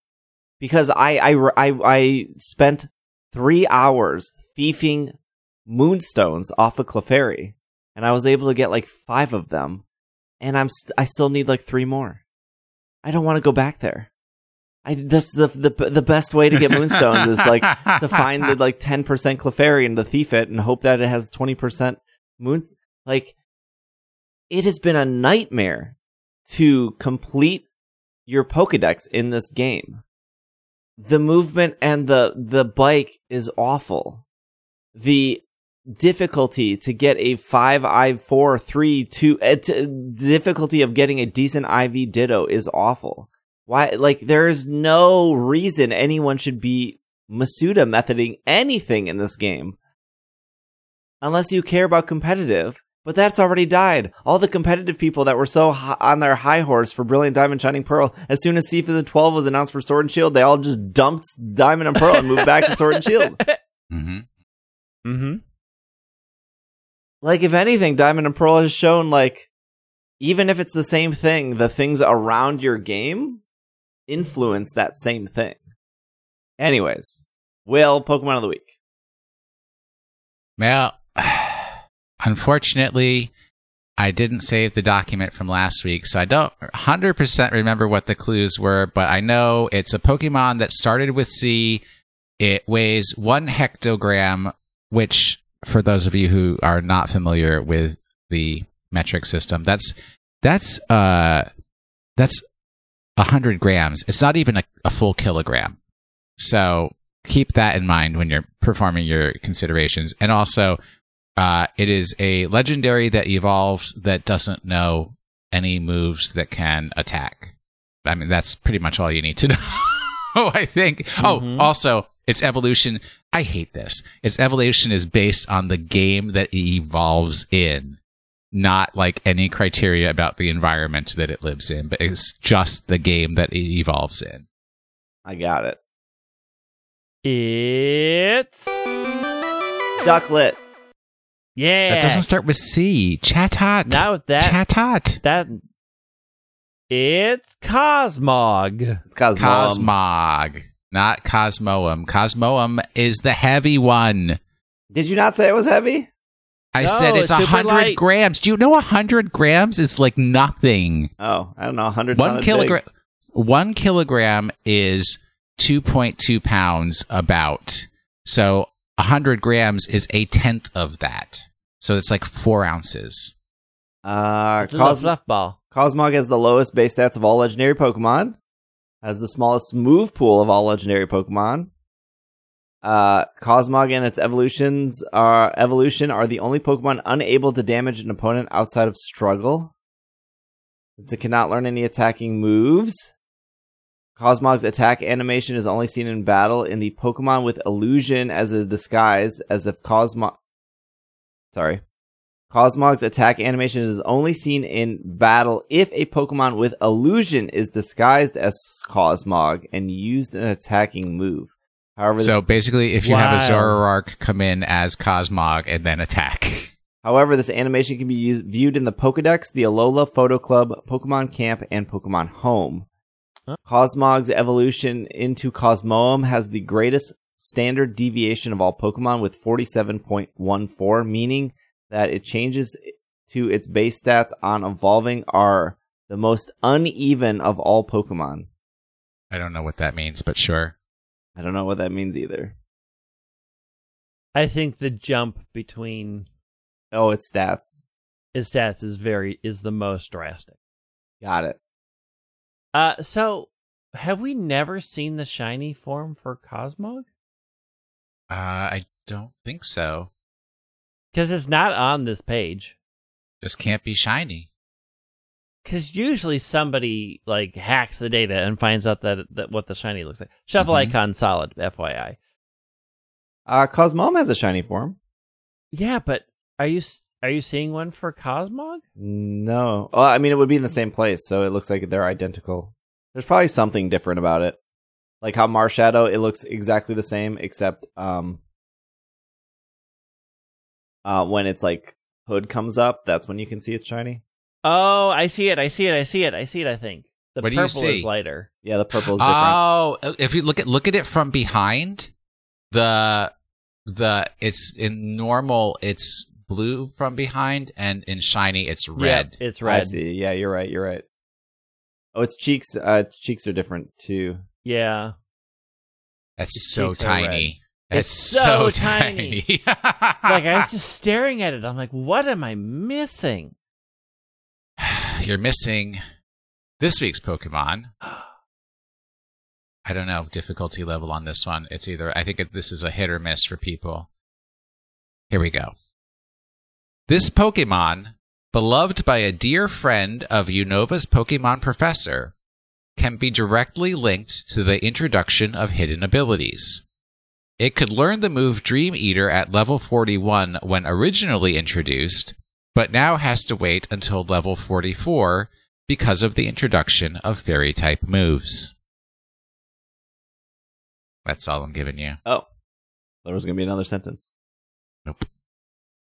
because I I I, I spent three hours thieving moonstones off of Clefairy, and I was able to get like five of them, and I'm st- I still need like three more. I don't want to go back there. I that's the the the best way to get moonstones is like to find the like 10% Clefairy and to thief it and hope that it has 20% moon like it has been a nightmare to complete your Pokédex in this game. The movement and the the bike is awful. The difficulty to get a 5 I 4 3 2 uh, t- difficulty of getting a decent IV Ditto is awful. Why like there's no reason anyone should be Masuda methoding anything in this game. Unless you care about competitive. But that's already died. All the competitive people that were so hi- on their high horse for Brilliant Diamond Shining Pearl, as soon as Season 12 was announced for Sword and Shield, they all just dumped Diamond and Pearl and moved back to Sword and Shield. Mm-hmm. Mm-hmm. Like, if anything, Diamond and Pearl has shown, like, even if it's the same thing, the things around your game influence that same thing. Anyways, Will, Pokemon of the Week. Well, unfortunately, I didn't save the document from last week, so I don't 100% remember what the clues were, but I know it's a Pokemon that started with C. It weighs one hectogram, which, for those of you who are not familiar with the metric system, that's that's uh that's a hundred grams. It's not even a, a full kilogram. So keep that in mind when you're performing your considerations. And also, uh, it is a legendary that evolves that doesn't know any moves that can attack. I mean, that's pretty much all you need to know. Oh, I think. Oh, Mhm. also, its evolution. I hate this. Its evolution is based on the game that it evolves in, not like any criteria about the environment that it lives in, but it's just the game that it evolves in. I got it. It's Ducklett. yeah. That doesn't start with C. Chatot. now with that Chatot. that it's Cosmog. It's Cosmo. Cosmog, not Cosmoem. Cosmoem is the heavy one. Did you not say it was heavy? I No, said it's it's a hundred light. grams. Do you know a hundred grams is like nothing? Oh, I don't know. 100 One kilogram. One kilogram is two point two pounds. About so a hundred grams is a tenth of that. So it's like four ounces. Uh, It's Cos- fluff ball. Cosmog has the lowest base stats of all legendary Pokemon. Has the smallest move pool of all legendary Pokemon. Uh, Cosmog and its evolutions are evolution are the only Pokemon unable to damage an opponent outside of struggle. Since it cannot learn any attacking moves. Cosmog's attack animation is only seen in battle in the Pokemon with illusion as a disguise, as if Cosmog. Sorry. Cosmog's attack animation is only seen in battle if a Pokemon with illusion is disguised as Cosmog and used an attacking move. However, this, So basically, if you have a Wild. Zoroark come in as Cosmog and then attack, however, this animation can be used, viewed in the Pokedex, the Alola Photo Club, Pokemon Camp, and Pokemon Home. Huh? Cosmog's evolution into Cosmoem has the greatest standard deviation of all Pokemon with 47.14, meaning that it changes to its base stats on evolving are the most uneven of all Pokemon. I don't know what that means, but sure. I don't know what that means either. I think the jump between Oh, it's stats. its stats is very is the most drastic. Got it. Uh, so have we never seen the shiny form for Cosmog? Uh, I don't think so. Because it's not on this page. Just can't be shiny. Because usually somebody like hacks the data and finds out that, that what the shiny looks like. Shuffle Mhm. icon solid, FYI. Uh, Cosmoem has a shiny form. Yeah, but are you are you seeing one for Cosmog? No. Well, I mean, it would be in the same place, so it looks like they're identical. There's probably something different about it. Like how Marshadow, it looks exactly the same, except um, uh, when it's like hood comes up, that's when you can see it's shiny. Oh, I see it. I see it. I see it. I see it. I think the What do you purple is lighter. Yeah, the purple is different. Oh, if you look at look at it from behind, the the it's in normal it's blue from behind, and in shiny it's red. Yep, it's I red. see. Yeah, you're right. You're right. Oh, its cheeks. Uh, its cheeks are different too. Yeah. That's Its so cheeks are tiny. It's It's so so tiny. tiny. Like I was just staring at it. I'm like, what am I missing? You're missing this week's Pokemon. I don't know difficulty level on this one. It's either I think it, this is a hit or miss for people. Here we go. This Pokemon, beloved by a dear friend of Unova's Pokemon professor, can be directly linked to the introduction of hidden abilities. It could learn the move Dream Eater at level 41 when originally introduced, but now has to wait until level 44 because of the introduction of fairy type moves. That's all I'm giving you. Oh, there was going to be another sentence. Nope.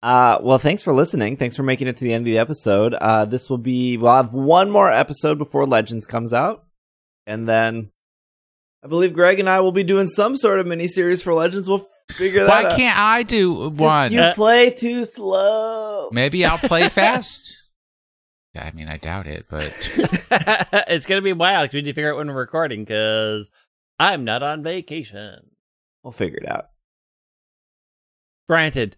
Uh, well, thanks for listening. Thanks for making it to the end of the episode. Uh, this will be, we'll have one more episode before Legends comes out. and then I believe Greg and I will be doing some sort of mini series for Legends. We'll figure that Why out. Why can't I do one? You Uh, play too slow. Maybe I'll play fast. I mean, I doubt it, but it's gonna be wild 'cause we need to figure out when we're recording because I'm not on vacation. We'll figure it out. Granted,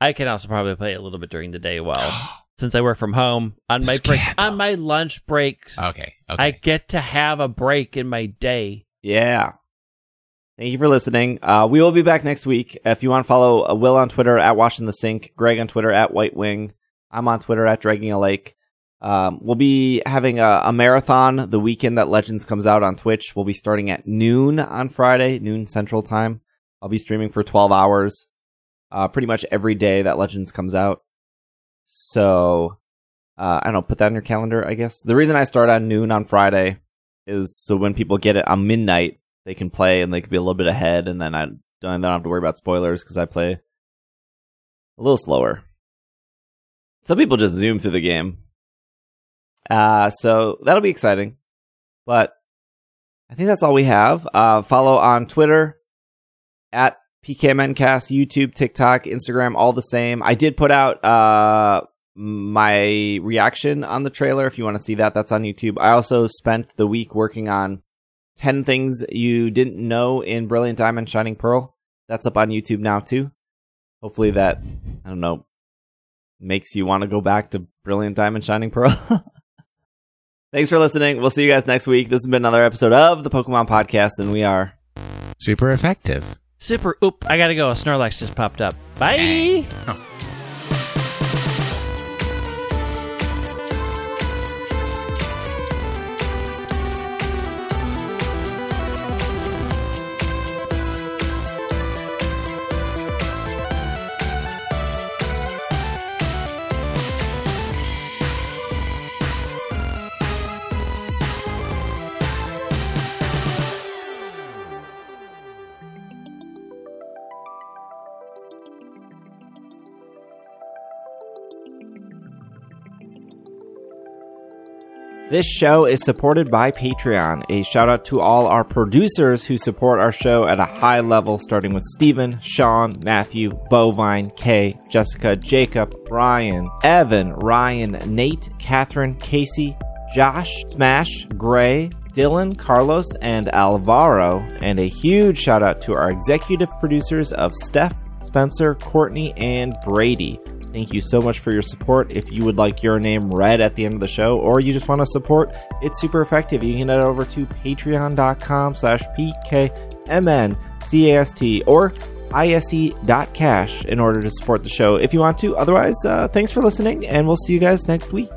I can also probably play a little bit during the day. Well, since I work from home on my break, on my lunch breaks, okay, okay. I get to have a break in my day. Yeah. Thank you for listening. Uh, we will be back next week. If you want to follow uh, Will on Twitter at Washing the Sink, Greg on Twitter at White Wing, I'm on Twitter at Dragging a Lake. Um, we'll be having a, a marathon the weekend that Legends comes out on Twitch. We'll be starting at noon on Friday, noon Central Time. I'll be streaming for 12 hours, uh, pretty much every day that Legends comes out. So, uh, I don't know, put that in your calendar, I guess. The reason I start on noon on Friday is so when people get it on midnight, they can play and they can be a little bit ahead, and then I don't, I don't have to worry about spoilers because I play a little slower. Some people just zoom through the game. Uh, so that'll be exciting. But I think that's all we have. Uh, follow on Twitter at PKMNcast, YouTube, TikTok, Instagram, all the same. I did put out uh, my reaction on the trailer. If you want to see that, that's on YouTube. I also spent the week working on 10 things you didn't know in Brilliant Diamond Shining Pearl. That's up on YouTube now, too. Hopefully, that, I don't know, makes you want to go back to Brilliant Diamond Shining Pearl. Thanks for listening. We'll see you guys next week. This has been another episode of the Pokemon Podcast, and we are. super effective. Super. Oop! I gotta go. Snorlax just popped up. Bye. This show is supported by Patreon. A shout out to all our producers who support our show at a high level, starting with Steven, Sean, Matthew, Bovine, Kay, Jessica, Jacob, Brian, Evan, Ryan, Nate, Catherine, Casey, Josh, Smash, Gray, Dylan, Carlos, and Alvaro. And a huge shout out to our executive producers of Steph, Spencer, Courtney, and Brady. Thank you so much for your support. If you would like your name read at the end of the show, or you just want to support, it's super effective. You can head over to patreon.com slash pkmncast or ise.cash in order to support the show if you want to. Otherwise, uh, thanks for listening, and we'll see you guys next week.